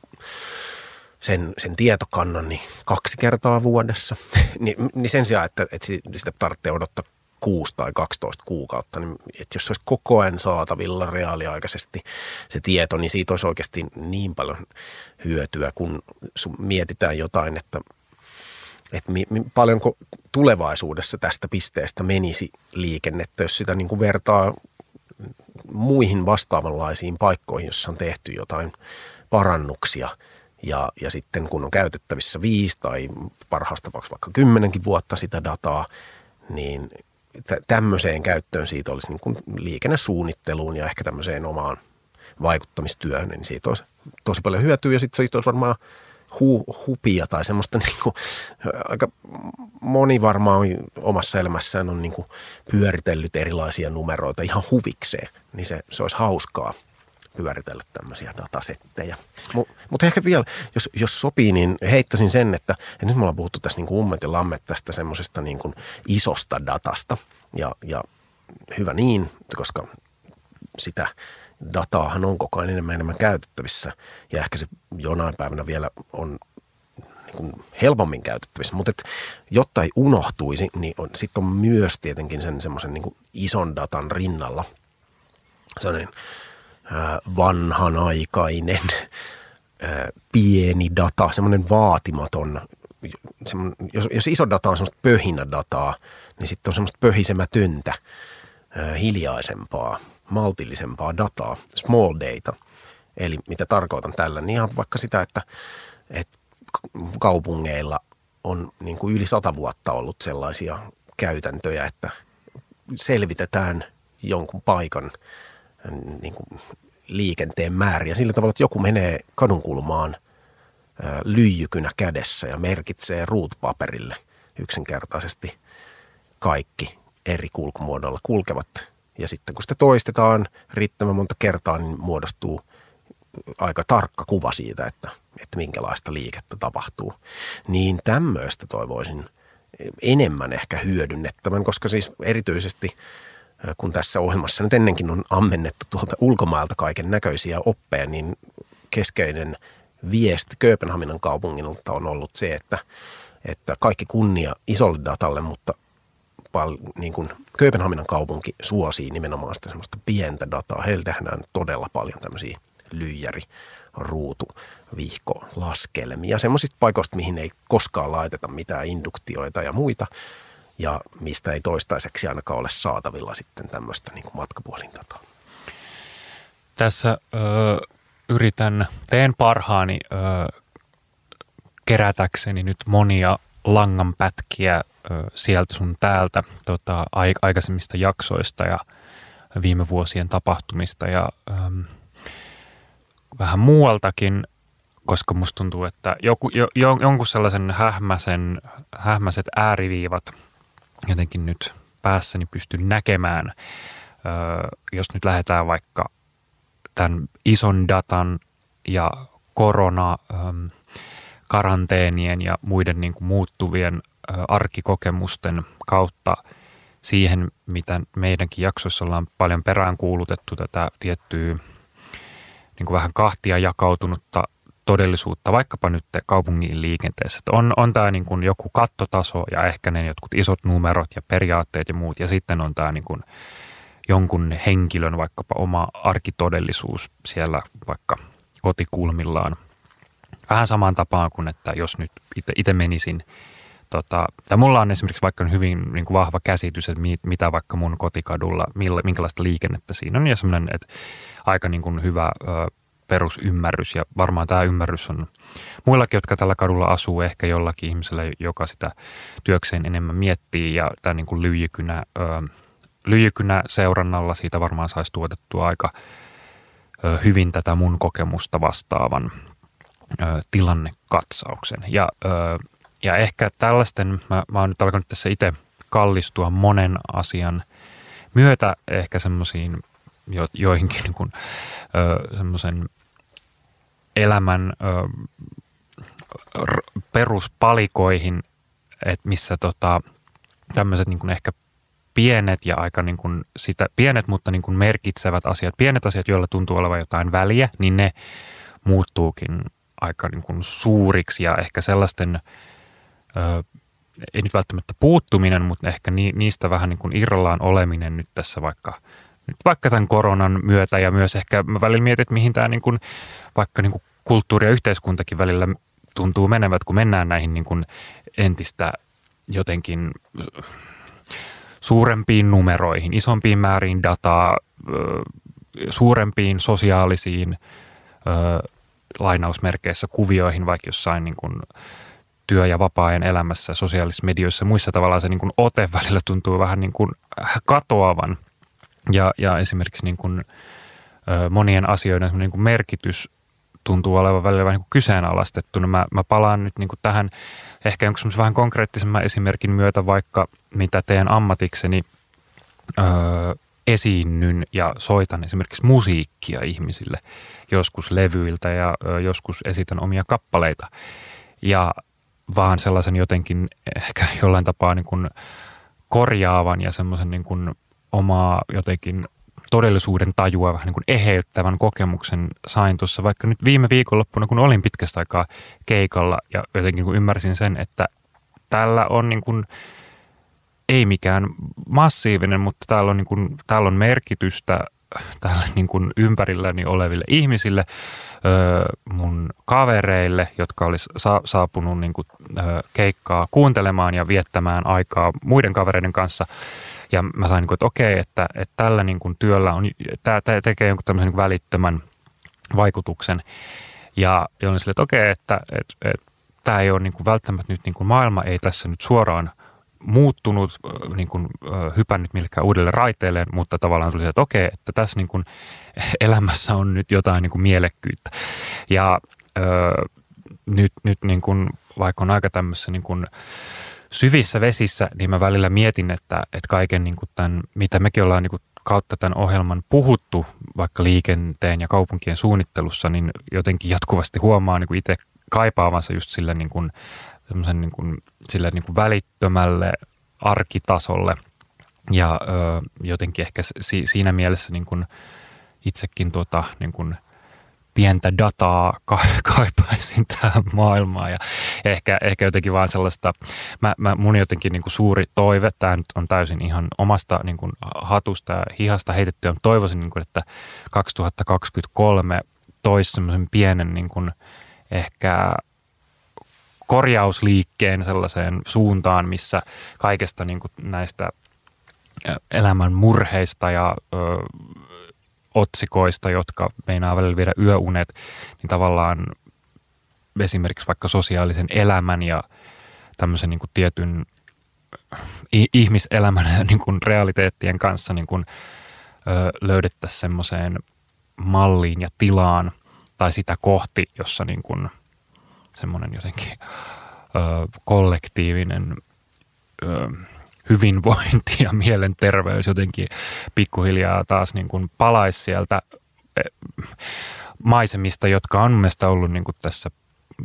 sen, sen tietokannan niin kaksi kertaa vuodessa, niin, niin sen sijaan, että, että sitä tarvitsee odottaa 6 tai 12 kuukautta, niin että jos se olisi koko ajan saatavilla reaaliaikaisesti se tieto, niin siitä olisi oikeasti niin paljon hyötyä, kun mietitään jotain, että, että paljonko tulevaisuudessa tästä pisteestä menisi liikennettä, jos sitä niin kuin vertaa muihin vastaavanlaisiin paikkoihin, jossa on tehty jotain parannuksia – ja, ja sitten kun on käytettävissä viisi tai parhaassa tapauksessa vaikka kymmenenkin vuotta sitä dataa, niin tämmöiseen käyttöön siitä olisi niin kuin liikennesuunnitteluun ja ehkä tämmöiseen omaan vaikuttamistyöhön, niin siitä olisi tosi paljon hyötyä. Ja sitten siitä olisi varmaan hu, hupia tai semmoista niin kuin, aika moni varmaan omassa elämässään on niin kuin pyöritellyt erilaisia numeroita ihan huvikseen, niin se, se olisi hauskaa pyöritellä tämmöisiä datasetteja. Mutta mut ehkä vielä, jos, jos sopii, niin heittäisin sen, että, että nyt me ollaan puhuttu tässä niin kuin ummet ja lammet tästä semmoisesta niin kuin isosta datasta. Ja, ja hyvä niin, koska sitä dataahan on koko ajan enemmän enemmän käytettävissä. Ja ehkä se jonain päivänä vielä on niin helpommin käytettävissä. Mutta jotta ei unohtuisi, niin sitten on myös tietenkin sen semmoisen niin ison datan rinnalla sellainen vanhanaikainen pieni data, semmoinen vaatimaton, jos, jos iso data on semmoista pöhinädataa, niin sitten on semmoista pöhisemätöntä, hiljaisempaa, maltillisempaa dataa, small data. Eli mitä tarkoitan tällä, niin ihan vaikka sitä, että, että kaupungeilla on niin kuin yli sata vuotta ollut sellaisia käytäntöjä, että selvitetään jonkun paikan niin kuin liikenteen määriä sillä tavalla, että joku menee kadunkulmaan lyijykynä kädessä ja merkitsee ruutupaperille yksinkertaisesti kaikki eri kulkumuodolla kulkevat. Ja sitten kun sitä toistetaan riittävän monta kertaa, niin muodostuu aika tarkka kuva siitä, että, että minkälaista liikettä tapahtuu. Niin tämmöistä toivoisin enemmän ehkä hyödynnettävän, koska siis erityisesti – kun tässä ohjelmassa nyt ennenkin on ammennettu tuolta ulkomailta kaiken näköisiä oppeja, niin keskeinen viesti Kööpenhaminan kaupungilta on ollut se, että, että kaikki kunnia isolle datalle, mutta pal, niin kuin Kööpenhaminan kaupunki suosii nimenomaan sitä semmoista pientä dataa. Heillä tehdään todella paljon tämmöisiä lyijäri, ruutu, vihko, laskelmia, semmoisista paikoista, mihin ei koskaan laiteta mitään induktioita ja muita – ja mistä ei toistaiseksi ainakaan ole saatavilla sitten tämmöistä niin kuin matkapuhelindataa. Tässä ö, yritän, teen parhaani ö, kerätäkseni nyt monia langanpätkiä ö, sieltä sun täältä tota, aikaisemmista jaksoista ja viime vuosien tapahtumista ja ö, vähän muualtakin, koska musta tuntuu, että joku, jo, jonkun sellaisen hähmäsen, hähmäiset ääriviivat – jotenkin nyt päässäni pystyn näkemään, jos nyt lähdetään vaikka tämän ison datan ja korona, karanteenien ja muiden niin kuin muuttuvien arkikokemusten kautta siihen, mitä meidänkin jaksoissa ollaan paljon peräänkuulutettu tätä tiettyä niin kuin vähän kahtia jakautunutta todellisuutta vaikkapa nyt kaupungin liikenteessä. Että on, on tämä niin kuin joku kattotaso ja ehkä ne jotkut isot numerot ja periaatteet ja muut. Ja sitten on tämä niin kuin jonkun henkilön vaikkapa oma arkitodellisuus siellä vaikka kotikulmillaan. Vähän samaan tapaan kuin, että jos nyt itse menisin Tota, tai mulla on esimerkiksi vaikka hyvin niin kuin vahva käsitys, että mitä vaikka mun kotikadulla, millä, minkälaista liikennettä siinä on, ja semmoinen, että aika niin kuin hyvä perusymmärrys ja varmaan tämä ymmärrys on muillakin, jotka tällä kadulla asuu, ehkä jollakin ihmisellä, joka sitä työkseen enemmän miettii ja tämä niin lyijykynä, ö, lyijykynä seurannalla siitä varmaan saisi tuotettua aika ö, hyvin tätä mun kokemusta vastaavan ö, tilannekatsauksen. Ja, ö, ja ehkä tällaisten, mä, mä oon nyt alkanut tässä itse kallistua monen asian myötä ehkä semmoisiin jo, joihinkin niin semmoisen elämän ö, peruspalikoihin, että missä tota, tämmöiset niin ehkä pienet ja aika niin kuin sitä, pienet, mutta niin kuin merkitsevät asiat, pienet asiat, joilla tuntuu olevan jotain väliä, niin ne muuttuukin aika niin kuin suuriksi ja ehkä sellaisten, ö, ei nyt välttämättä puuttuminen, mutta ehkä ni, niistä vähän niin kuin irrallaan oleminen nyt tässä vaikka – nyt vaikka tämän koronan myötä ja myös ehkä mä välillä mietin, että mihin tämä niin kuin, vaikka niin kuin kulttuuri ja yhteiskuntakin välillä tuntuu menevät, kun mennään näihin niin kuin entistä jotenkin suurempiin numeroihin, isompiin määriin dataa, suurempiin sosiaalisiin lainausmerkeissä kuvioihin, vaikka jossain niin kuin työ- ja vapaa-ajan elämässä, sosiaalisissa medioissa, muissa tavallaan se niin kuin ote välillä tuntuu vähän niin kuin katoavan – ja, ja esimerkiksi niin kuin, ö, monien asioiden niin kuin merkitys tuntuu olevan välillä vähän niin kyseenalaistettuna. Mä, mä palaan nyt niin kuin tähän ehkä jonkun vähän konkreettisemman esimerkin myötä, vaikka mitä teen ammatikseni, ö, esiinnyn ja soitan esimerkiksi musiikkia ihmisille, joskus levyiltä ja joskus esitän omia kappaleita. Ja vaan sellaisen jotenkin ehkä jollain tapaa niin kuin korjaavan ja semmoisen niin kuin omaa jotenkin todellisuuden tajua vähän niin kuin eheyttävän kokemuksen sain tuossa vaikka nyt viime viikonloppuna, kun olin pitkästä aikaa keikalla ja jotenkin kun ymmärsin sen, että tällä on niin kuin, ei mikään massiivinen, mutta täällä on, niin kuin, täällä on merkitystä tälle niin kuin ympärilläni oleville ihmisille, mun kavereille, jotka olisi sa- saapunut niin kuin, keikkaa kuuntelemaan ja viettämään aikaa muiden kavereiden kanssa. Ja mä sain, niin kuin, että okei, että, että tällä niin kuin työllä on, tämä tekee jonkun tämmöisen niin välittömän vaikutuksen. Ja olin sille, että okei, että, että, että tämä ei ole niin kuin välttämättä nyt, niin kuin maailma ei tässä nyt suoraan – muuttunut, niin kuin, hypännyt millekään uudelle raiteelle, mutta tavallaan tuli että okei, että tässä niin kuin elämässä on nyt jotain niin kuin mielekkyyttä. Ja ö, nyt, nyt niin kuin, vaikka on aika tämmöisessä niin kuin syvissä vesissä, niin mä välillä mietin, että, että kaiken niin kuin tämän, mitä mekin ollaan niin kuin kautta tämän ohjelman puhuttu vaikka liikenteen ja kaupunkien suunnittelussa, niin jotenkin jatkuvasti huomaa niin kuin itse kaipaavansa just sillä niin kuin niin kuin, sille niin kuin välittömälle arkitasolle. Ja ö, jotenkin ehkä si, siinä mielessä niin kuin itsekin tuota, niin kuin pientä dataa ka- kaipaisin tähän maailmaan. Ja ehkä, ehkä jotenkin vaan sellaista, mä, mä, mun jotenkin niin kuin suuri toive, tämä nyt on täysin ihan omasta niin kuin hatusta ja hihasta heitettyä, mutta toivoisin, niin kuin, että 2023 toisi semmoisen pienen niin kuin ehkä korjausliikkeen sellaiseen suuntaan, missä kaikesta niin kuin näistä elämän murheista ja ö, otsikoista, jotka meinaa välillä viedä yöunet, niin tavallaan esimerkiksi vaikka sosiaalisen elämän ja tämmöisen niin kuin tietyn ihmiselämän niin kuin realiteettien kanssa niin kuin, löydettäisiin semmoiseen malliin ja tilaan tai sitä kohti, jossa niin kuin – semmoinen jotenkin ö, kollektiivinen ö, hyvinvointi ja mielenterveys jotenkin pikkuhiljaa taas niin kuin palaisi sieltä e, maisemista, jotka on mielestäni ollut niin kuin tässä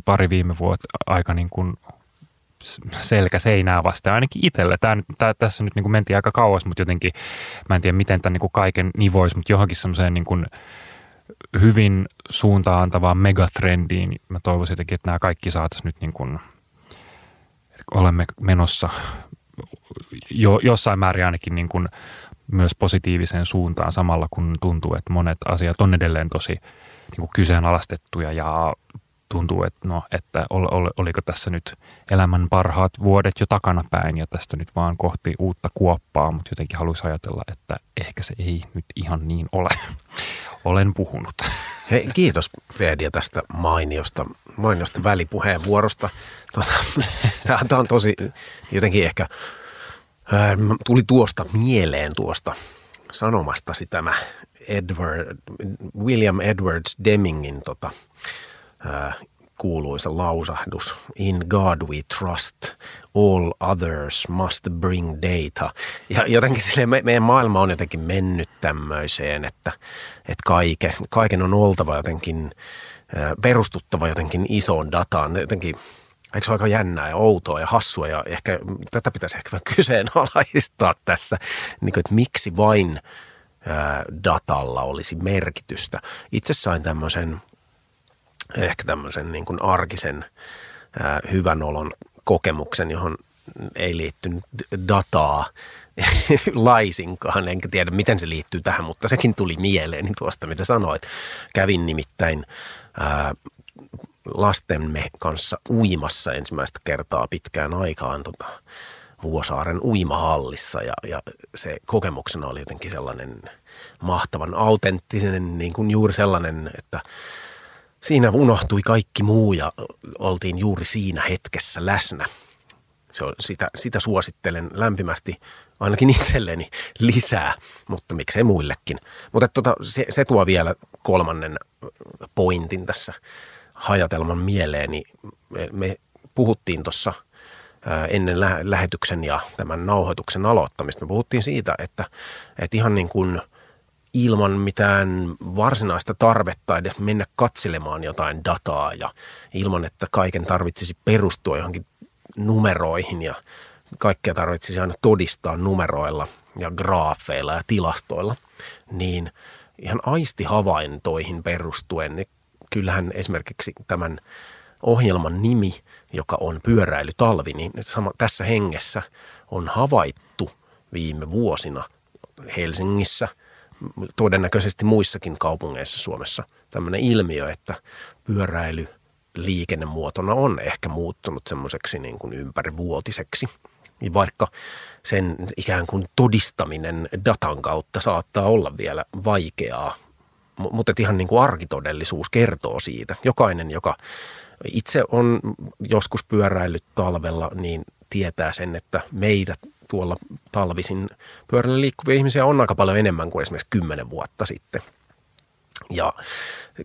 pari viime vuotta aika niin kuin selkä seinää vastaan, ainakin itselle. Tämä, tämä, tässä nyt niin kuin mentiin aika kauas, mutta jotenkin mä en tiedä, miten tämän niin kuin kaiken nivoisi, mutta johonkin semmoiseen niin kuin – hyvin suuntaan antavaan megatrendiin. Mä toivoisin jotenkin, että nämä kaikki saataisiin nyt niin kuin, olemme menossa jo, jossain määrin ainakin niin kuin myös positiiviseen suuntaan samalla, kun tuntuu, että monet asiat on edelleen tosi niin kuin kyseenalaistettuja ja tuntuu, että, no, että ol, ol, oliko tässä nyt elämän parhaat vuodet jo takana päin ja tästä nyt vaan kohti uutta kuoppaa, mutta jotenkin haluaisin ajatella, että ehkä se ei nyt ihan niin ole. Olen puhunut. Hei, kiitos Fedia tästä mainiosta, mainiosta välipuheenvuorosta. Tuota, tämä on tosi jotenkin ehkä, ää, tuli tuosta mieleen tuosta sanomastasi tämä Edward, William Edwards Demingin tota, ää, kuuluisa lausahdus In God we trust, all others must bring data. Ja jotenkin sille me, meidän maailma on jotenkin mennyt tämmöiseen, että, että kaiken, kaiken on oltava jotenkin, perustuttava jotenkin isoon dataan. Jotenkin, eikö se ole aika jännää ja outoa ja hassua ja ehkä tätä pitäisi ehkä vähän kyseenalaistaa tässä, niin kuin, että miksi vain datalla olisi merkitystä. Itse sain tämmöisen ehkä tämmöisen niin kuin arkisen hyvän olon kokemuksen, johon ei liittynyt dataa laisinkaan, enkä tiedä miten se liittyy tähän, mutta sekin tuli mieleeni tuosta, mitä sanoit. Kävin nimittäin ää, lastemme kanssa uimassa ensimmäistä kertaa pitkään aikaan tota, Vuosaaren uimahallissa ja, ja se kokemuksena oli jotenkin sellainen mahtavan autenttinen, niin kuin juuri sellainen, että – siinä unohtui kaikki muu ja oltiin juuri siinä hetkessä läsnä. Se on, sitä, sitä suosittelen lämpimästi ainakin itselleni lisää, mutta miksei muillekin. Mutta tota, se, se tuo vielä kolmannen pointin tässä hajatelman mieleeni. Me, me puhuttiin tuossa ennen lähetyksen ja tämän nauhoituksen aloittamista. Me puhuttiin siitä, että, että ihan niin kuin – ilman mitään varsinaista tarvetta edes mennä katselemaan jotain dataa ja ilman, että kaiken tarvitsisi perustua johonkin numeroihin ja kaikkea tarvitsisi aina todistaa numeroilla ja graafeilla ja tilastoilla, niin ihan aistihavaintoihin perustuen, niin kyllähän esimerkiksi tämän ohjelman nimi, joka on pyöräilytalvi, niin sama, tässä hengessä on havaittu viime vuosina Helsingissä – todennäköisesti muissakin kaupungeissa Suomessa tämmöinen ilmiö, että pyöräily liikennemuotona on ehkä muuttunut semmoiseksi niin kuin ympärivuotiseksi. Vaikka sen ikään kuin todistaminen datan kautta saattaa olla vielä vaikeaa, mutta ihan niin kuin arkitodellisuus kertoo siitä. Jokainen, joka itse on joskus pyöräillyt talvella, niin tietää sen, että meitä tuolla talvisin pyörällä liikkuvia ihmisiä on aika paljon enemmän kuin esimerkiksi kymmenen vuotta sitten. Ja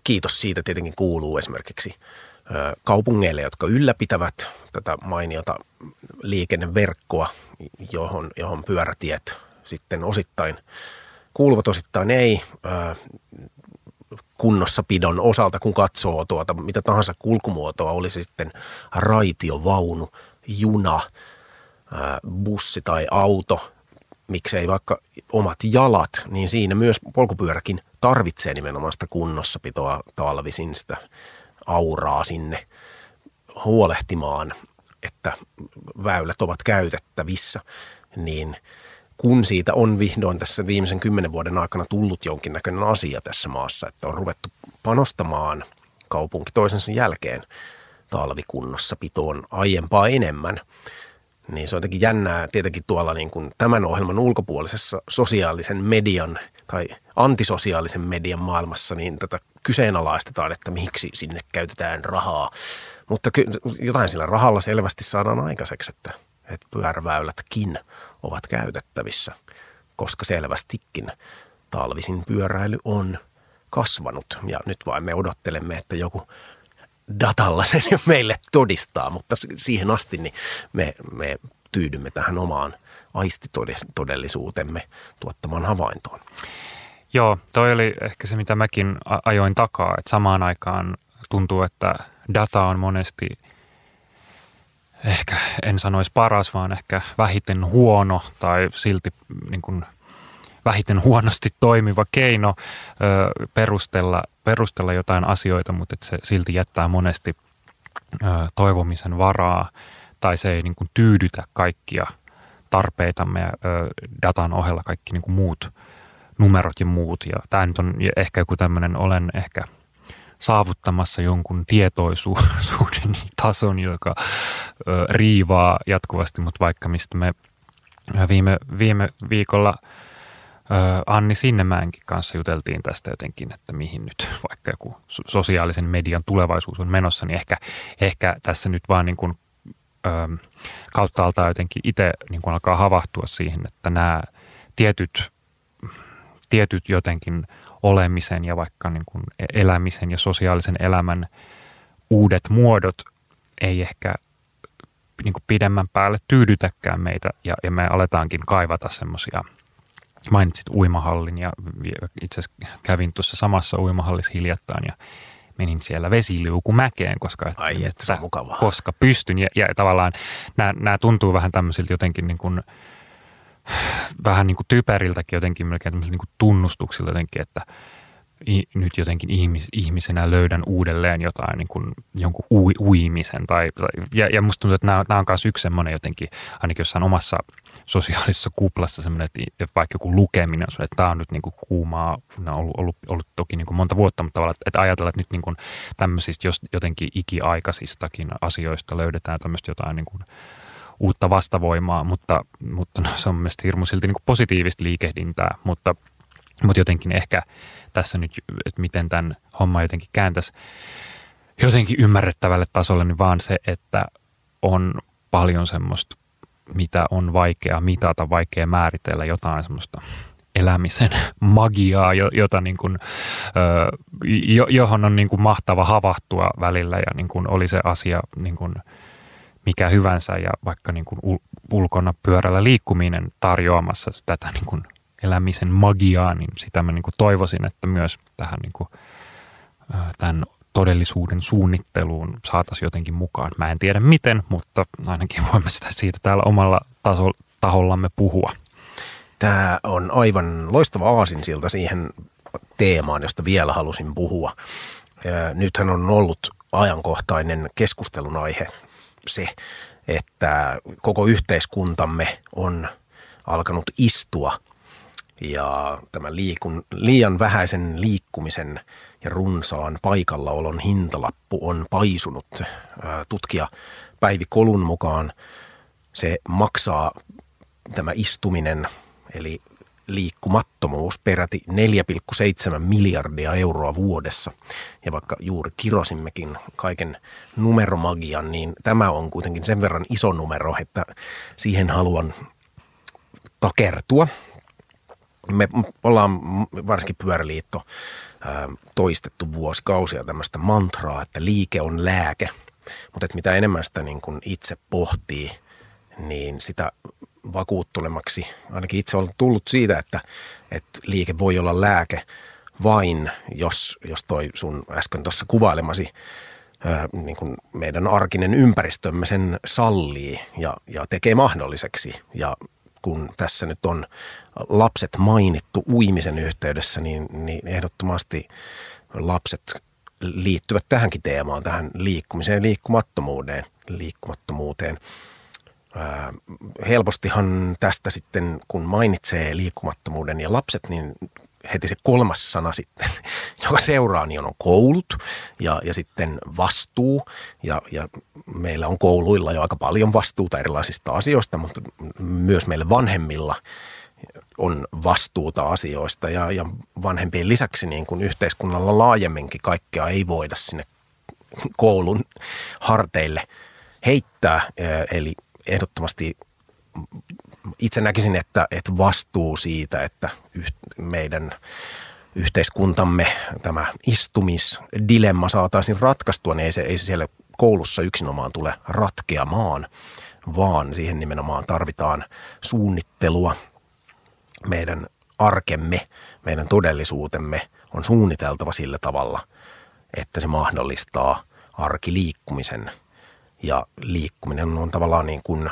kiitos siitä tietenkin kuuluu esimerkiksi kaupungeille, jotka ylläpitävät tätä mainiota liikenneverkkoa, johon, johon pyörätiet sitten osittain kuuluvat, osittain ei kunnossapidon osalta, kun katsoo tuota mitä tahansa kulkumuotoa, oli sitten raitio, vaunu, juna, bussi tai auto, miksei vaikka omat jalat, niin siinä myös polkupyöräkin tarvitsee nimenomaan sitä kunnossapitoa talvisin, sitä auraa sinne huolehtimaan, että väylät ovat käytettävissä, niin kun siitä on vihdoin tässä viimeisen kymmenen vuoden aikana tullut jonkinnäköinen asia tässä maassa, että on ruvettu panostamaan kaupunki toisensa jälkeen talvikunnossa pitoon aiempaa enemmän, niin se on jotenkin jännää tietenkin tuolla niin kuin tämän ohjelman ulkopuolisessa sosiaalisen median tai antisosiaalisen median maailmassa, niin tätä kyseenalaistetaan, että miksi sinne käytetään rahaa. Mutta ky- jotain sillä rahalla selvästi saadaan aikaiseksi, että, että pyöräväylätkin ovat käytettävissä, koska selvästikin talvisin pyöräily on kasvanut. Ja nyt vain me odottelemme, että joku datalla sen jo meille todistaa, mutta siihen asti niin me, me tyydymme tähän omaan aistitodellisuutemme tuottamaan havaintoon. Joo, toi oli ehkä se, mitä mäkin ajoin takaa, että samaan aikaan tuntuu, että data on monesti ehkä, en sanoisi paras, vaan ehkä vähiten huono tai silti niin kuin vähiten huonosti toimiva keino ö, perustella, perustella jotain asioita, mutta se silti jättää monesti ö, toivomisen varaa tai se ei niin kuin tyydytä kaikkia tarpeitamme ja ö, datan ohella kaikki niin kuin muut numerot ja muut. Ja tämä nyt on ehkä joku tämmöinen, olen ehkä saavuttamassa jonkun tietoisuuden tason, joka riivaa jatkuvasti, mutta vaikka mistä me viime, viime viikolla – Anni Sinnemäenkin kanssa juteltiin tästä jotenkin, että mihin nyt vaikka joku sosiaalisen median tulevaisuus on menossa, niin ehkä, ehkä tässä nyt vaan niin kuin, kautta altaa jotenkin itse niin kuin alkaa havahtua siihen, että nämä tietyt, tietyt jotenkin olemisen ja vaikka niin kuin e-, elämisen ja sosiaalisen elämän uudet muodot ei ehkä niin kuin pidemmän päälle tyydytäkään meitä ja, ja me aletaankin kaivata semmoisia – mainitsit uimahallin ja itse asiassa kävin tuossa samassa uimahallissa hiljattain ja menin siellä vesiliukumäkeen, koska, Ai, että, että koska pystyn. Ja, ja tavallaan nämä, nämä tuntuu vähän tämmöisiltä jotenkin niin kuin, vähän niin kuin typeriltäkin jotenkin melkein niin kuin tunnustuksilta jotenkin, että – nyt jotenkin ihmis, ihmisenä löydän uudelleen jotain niin kuin jonkun ui, uimisen. Tai, ja, ja musta tuntuu, että nämä, nämä on myös yksi semmoinen jotenkin, ainakin jossain omassa sosiaalisessa kuplassa semmoinen, että vaikka joku lukeminen on että tämä on nyt niin kuin kuumaa, on ollut, ollut, ollut toki niin kuin monta vuotta, mutta tavallaan, että ajatella, että nyt niin kuin tämmöisistä jos jotenkin ikiaikaisistakin asioista löydetään tämmöistä jotain niin kuin uutta vastavoimaa, mutta, mutta no, se on mielestäni hirmu silti niin positiivista liikehdintää, mutta, mutta jotenkin ehkä tässä nyt, että miten tämän homma jotenkin kääntäisi jotenkin ymmärrettävälle tasolle, niin vaan se, että on paljon semmoista, mitä on vaikea mitata, vaikea määritellä jotain semmoista elämisen magiaa, jota niin kuin, johon on niin kuin mahtava havahtua välillä ja niin kuin oli se asia niin kuin mikä hyvänsä ja vaikka niin kuin ulkona pyörällä liikkuminen tarjoamassa tätä niin kuin elämisen magiaa, niin sitä mä niin kuin toivoisin, että myös tähän niin kuin, tämän todellisuuden suunnitteluun saataisiin jotenkin mukaan. Mä en tiedä miten, mutta ainakin voimme sitä siitä täällä omalla taso, tahollamme puhua. Tämä on aivan loistava aasinsilta siihen teemaan, josta vielä halusin puhua. Nythän on ollut ajankohtainen keskustelun aihe se, että koko yhteiskuntamme on alkanut istua Ja tämä liikun, liian vähäisen liikkumisen ja runsaan paikallaolon hintalappu on paisunut. Tutkija Päivi Kolun mukaan se maksaa tämä istuminen, eli liikkumattomuus peräti 4,7 miljardia euroa vuodessa. Ja vaikka juuri kirosimmekin kaiken numeromagian, niin tämä on kuitenkin sen verran iso numero, että siihen haluan takertua. Me ollaan varsinkin pyöräliitto toistettu vuosikausia tämmöistä mantraa, että liike on lääke. Mutta mitä enemmän sitä niin kun itse pohtii, niin sitä vakuuttelemaksi. Ainakin itse olen tullut siitä, että, että liike voi olla lääke vain, jos, jos toi sun äsken tuossa kuvailemasi ää, niin kuin meidän arkinen ympäristömme sen sallii ja, ja tekee mahdolliseksi. Ja kun tässä nyt on lapset mainittu uimisen yhteydessä, niin, niin ehdottomasti lapset liittyvät tähänkin teemaan, tähän liikkumiseen ja liikkumattomuuteen. Helpostihan tästä sitten, kun mainitsee liikkumattomuuden ja lapset, niin heti se kolmas sana sitten, joka seuraa, niin on koulut ja, ja sitten vastuu. Ja, ja meillä on kouluilla jo aika paljon vastuuta erilaisista asioista, mutta myös meillä vanhemmilla on vastuuta asioista ja, ja vanhempien lisäksi niin kuin yhteiskunnalla laajemminkin kaikkea ei voida sinne koulun harteille heittää. Eli ehdottomasti itse näkisin, että, että vastuu siitä, että meidän yhteiskuntamme tämä istumisdilemma saataisiin ratkaistua, niin ei se, ei se siellä koulussa yksinomaan tule ratkeamaan, vaan siihen nimenomaan tarvitaan suunnittelua. Meidän arkemme, meidän todellisuutemme on suunniteltava sillä tavalla, että se mahdollistaa arkiliikkumisen – ja liikkuminen on tavallaan niin kuin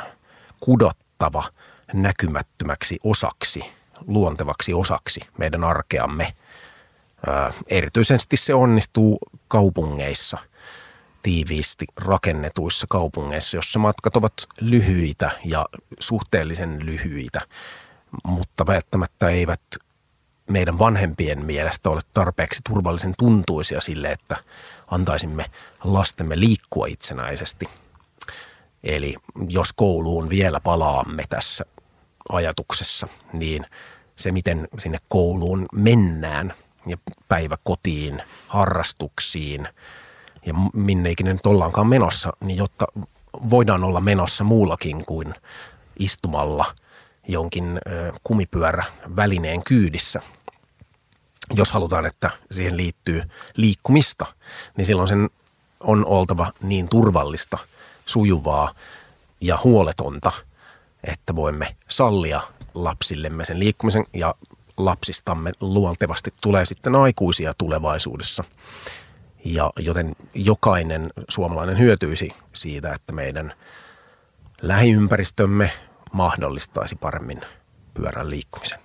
kudottava näkymättömäksi osaksi, luontevaksi osaksi meidän arkeamme. erityisesti se onnistuu kaupungeissa, tiiviisti rakennetuissa kaupungeissa, jossa matkat ovat lyhyitä ja suhteellisen lyhyitä, mutta välttämättä eivät meidän vanhempien mielestä ole tarpeeksi turvallisen tuntuisia sille, että antaisimme lastemme liikkua itsenäisesti. Eli jos kouluun vielä palaamme tässä ajatuksessa, niin se miten sinne kouluun mennään ja päiväkotiin, harrastuksiin ja minne ikinä nyt ollaankaan menossa, niin jotta voidaan olla menossa muullakin kuin istumalla jonkin kumipyörä välineen kyydissä – jos halutaan, että siihen liittyy liikkumista, niin silloin sen on oltava niin turvallista, sujuvaa ja huoletonta, että voimme sallia lapsillemme sen liikkumisen ja lapsistamme luontevasti tulee sitten aikuisia tulevaisuudessa. Ja joten jokainen suomalainen hyötyisi siitä, että meidän lähiympäristömme mahdollistaisi paremmin pyörän liikkumisen.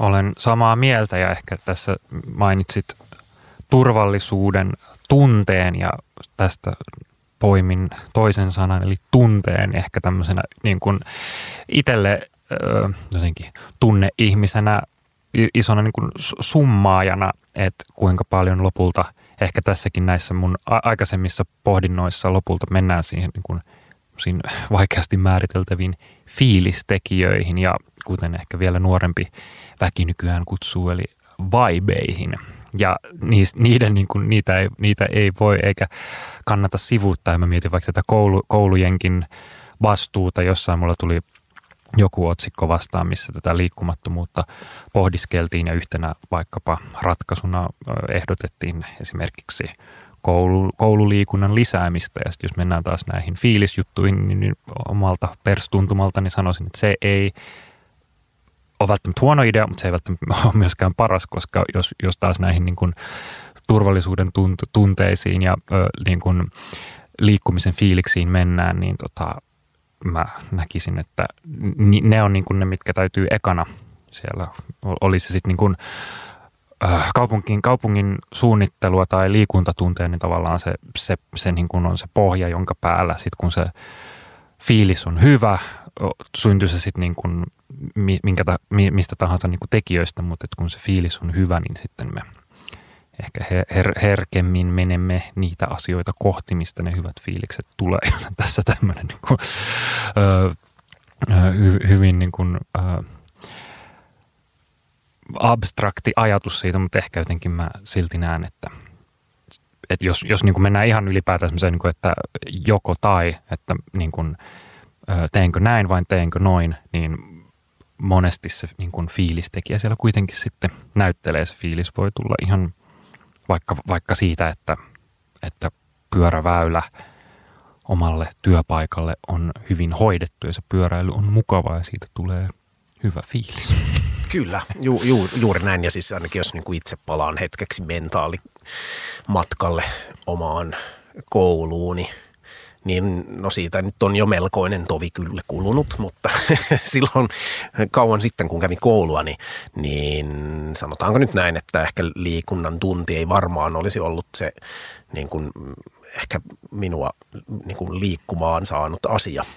Olen samaa mieltä ja ehkä tässä mainitsit turvallisuuden tunteen ja tästä poimin toisen sanan eli tunteen ehkä tämmöisenä niin kuin itselle jotenkin tunneihmisenä isona niin kuin summaajana, että kuinka paljon lopulta ehkä tässäkin näissä mun aikaisemmissa pohdinnoissa lopulta mennään siihen niin kuin vaikeasti määriteltäviin fiilistekijöihin ja kuten ehkä vielä nuorempi väki nykyään kutsuu, eli vibeihin. Ja niiden, niin kuin, niitä, ei, niitä ei voi eikä kannata sivuuttaa. Mä mietin vaikka tätä koulu, koulujenkin vastuuta. Jossain mulla tuli joku otsikko vastaan, missä tätä liikkumattomuutta pohdiskeltiin ja yhtenä vaikkapa ratkaisuna ehdotettiin esimerkiksi koulu, koululiikunnan lisäämistä. Ja jos mennään taas näihin fiilisjuttuihin, niin, niin omalta perstuntumalta niin sanoisin, että se ei ole välttämättä huono idea, mutta se ei välttämättä ole myöskään paras, koska jos, jos taas näihin niin kuin turvallisuuden tunteisiin ja ö, niin kuin liikkumisen fiiliksiin mennään, niin tota, mä näkisin, että ne on niin kuin ne, mitkä täytyy ekana siellä, olisi sitten niin kaupungin, kaupungin suunnittelua tai liikuntatunteen, niin tavallaan se, se, se niin kuin on se pohja, jonka päällä sitten kun se fiilis on hyvä, syntyy se sitten niin kuin minkä ta, mistä tahansa niin kuin tekijöistä, mutta kun se fiilis on hyvä, niin sitten me ehkä her, herkemmin menemme niitä asioita kohti, mistä ne hyvät fiilikset tulee. Tässä tämmöinen niin kuin, ö, hy, hyvin niin kuin, ö, abstrakti ajatus siitä, mutta ehkä jotenkin mä silti näen, että, että jos, jos niin kuin mennään ihan ylipäätään niin kuin, että joko tai, että niin kuin, teenkö näin vai teenkö noin, niin monesti se niin kuin fiilistekijä siellä kuitenkin sitten näyttelee. Se fiilis voi tulla ihan vaikka, vaikka siitä, että, että pyöräväylä omalle työpaikalle on hyvin hoidettu ja se pyöräily on mukavaa ja siitä tulee hyvä fiilis. Kyllä, ju, ju, juuri näin. Ja siis ainakin jos niin kuin itse palaan hetkeksi mentaalimatkalle omaan kouluuni, niin no siitä nyt on jo melkoinen tovi kyllä kulunut, mutta silloin kauan sitten kun kävin koulua, niin, niin sanotaanko nyt näin, että ehkä liikunnan tunti ei varmaan olisi ollut se niin kuin, ehkä minua niin kuin liikkumaan saanut asia –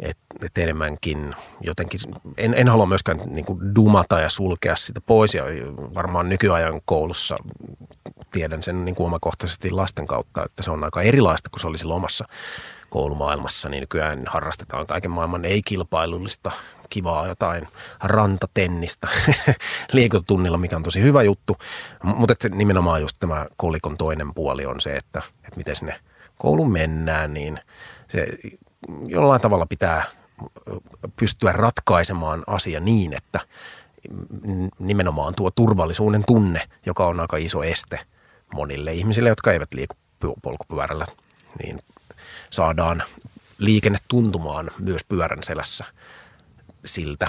että et enemmänkin jotenkin, en, en halua myöskään niin kuin dumata ja sulkea sitä pois ja varmaan nykyajan koulussa tiedän sen niin kuin omakohtaisesti lasten kautta, että se on aika erilaista kuin se oli silloin omassa koulumaailmassa, niin nykyään harrastetaan kaiken maailman ei-kilpailullista kivaa jotain rantatennistä liikuntatunnilla, mikä on tosi hyvä juttu. Mutta nimenomaan just tämä kolikon toinen puoli on se, että, että miten sinne koulun mennään, niin se jollain tavalla pitää pystyä ratkaisemaan asia niin, että nimenomaan tuo turvallisuuden tunne, joka on aika iso este monille ihmisille, jotka eivät liiku polkupyörällä, niin saadaan liikenne tuntumaan myös pyörän selässä siltä,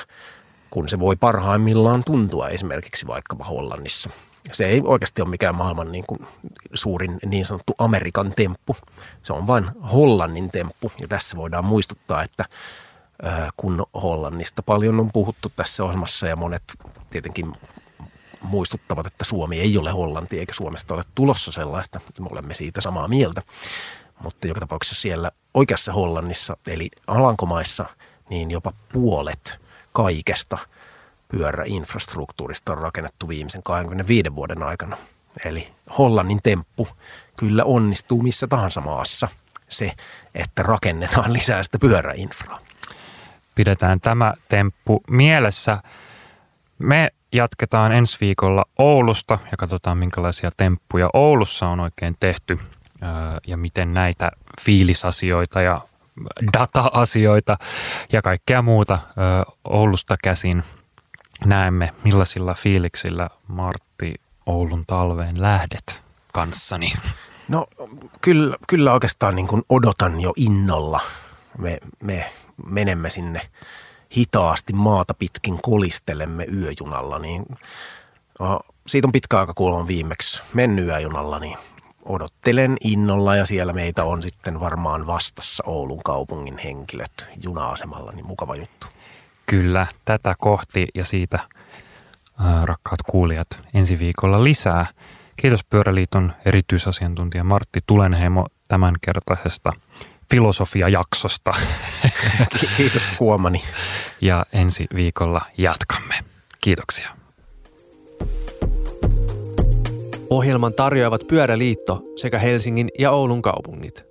kun se voi parhaimmillaan tuntua esimerkiksi vaikkapa Hollannissa – se ei oikeasti ole mikään maailman niin kuin suurin niin sanottu Amerikan temppu. Se on vain Hollannin temppu. Ja tässä voidaan muistuttaa, että kun Hollannista paljon on puhuttu tässä ohjelmassa ja monet tietenkin muistuttavat, että Suomi ei ole Hollanti eikä Suomesta ole tulossa sellaista. Me olemme siitä samaa mieltä. Mutta joka tapauksessa siellä oikeassa Hollannissa, eli Alankomaissa, niin jopa puolet kaikesta – pyöräinfrastruktuurista on rakennettu viimeisen 25 vuoden aikana. Eli Hollannin temppu kyllä onnistuu missä tahansa maassa se, että rakennetaan lisää sitä pyöräinfraa. Pidetään tämä temppu mielessä. Me jatketaan ensi viikolla Oulusta ja katsotaan minkälaisia temppuja Oulussa on oikein tehty ja miten näitä fiilisasioita ja data-asioita ja kaikkea muuta Oulusta käsin näemme, millaisilla fiiliksillä Martti Oulun talveen lähdet kanssani? No kyllä, kyllä oikeastaan niin kuin odotan jo innolla. Me, me menemme sinne hitaasti maata pitkin kolistelemme yöjunalla, niin no, siitä on pitkä aika, kun viimeksi mennyt yöjunalla, niin odottelen innolla ja siellä meitä on sitten varmaan vastassa Oulun kaupungin henkilöt juna-asemalla, niin mukava juttu. Kyllä, tätä kohti ja siitä rakkaat kuulijat ensi viikolla lisää. Kiitos Pyöräliiton erityisasiantuntija Martti Tulenheimo tämänkertaisesta filosofiajaksosta. Kiitos kuomani. Ja ensi viikolla jatkamme. Kiitoksia. Ohjelman tarjoavat Pyöräliitto sekä Helsingin ja Oulun kaupungit.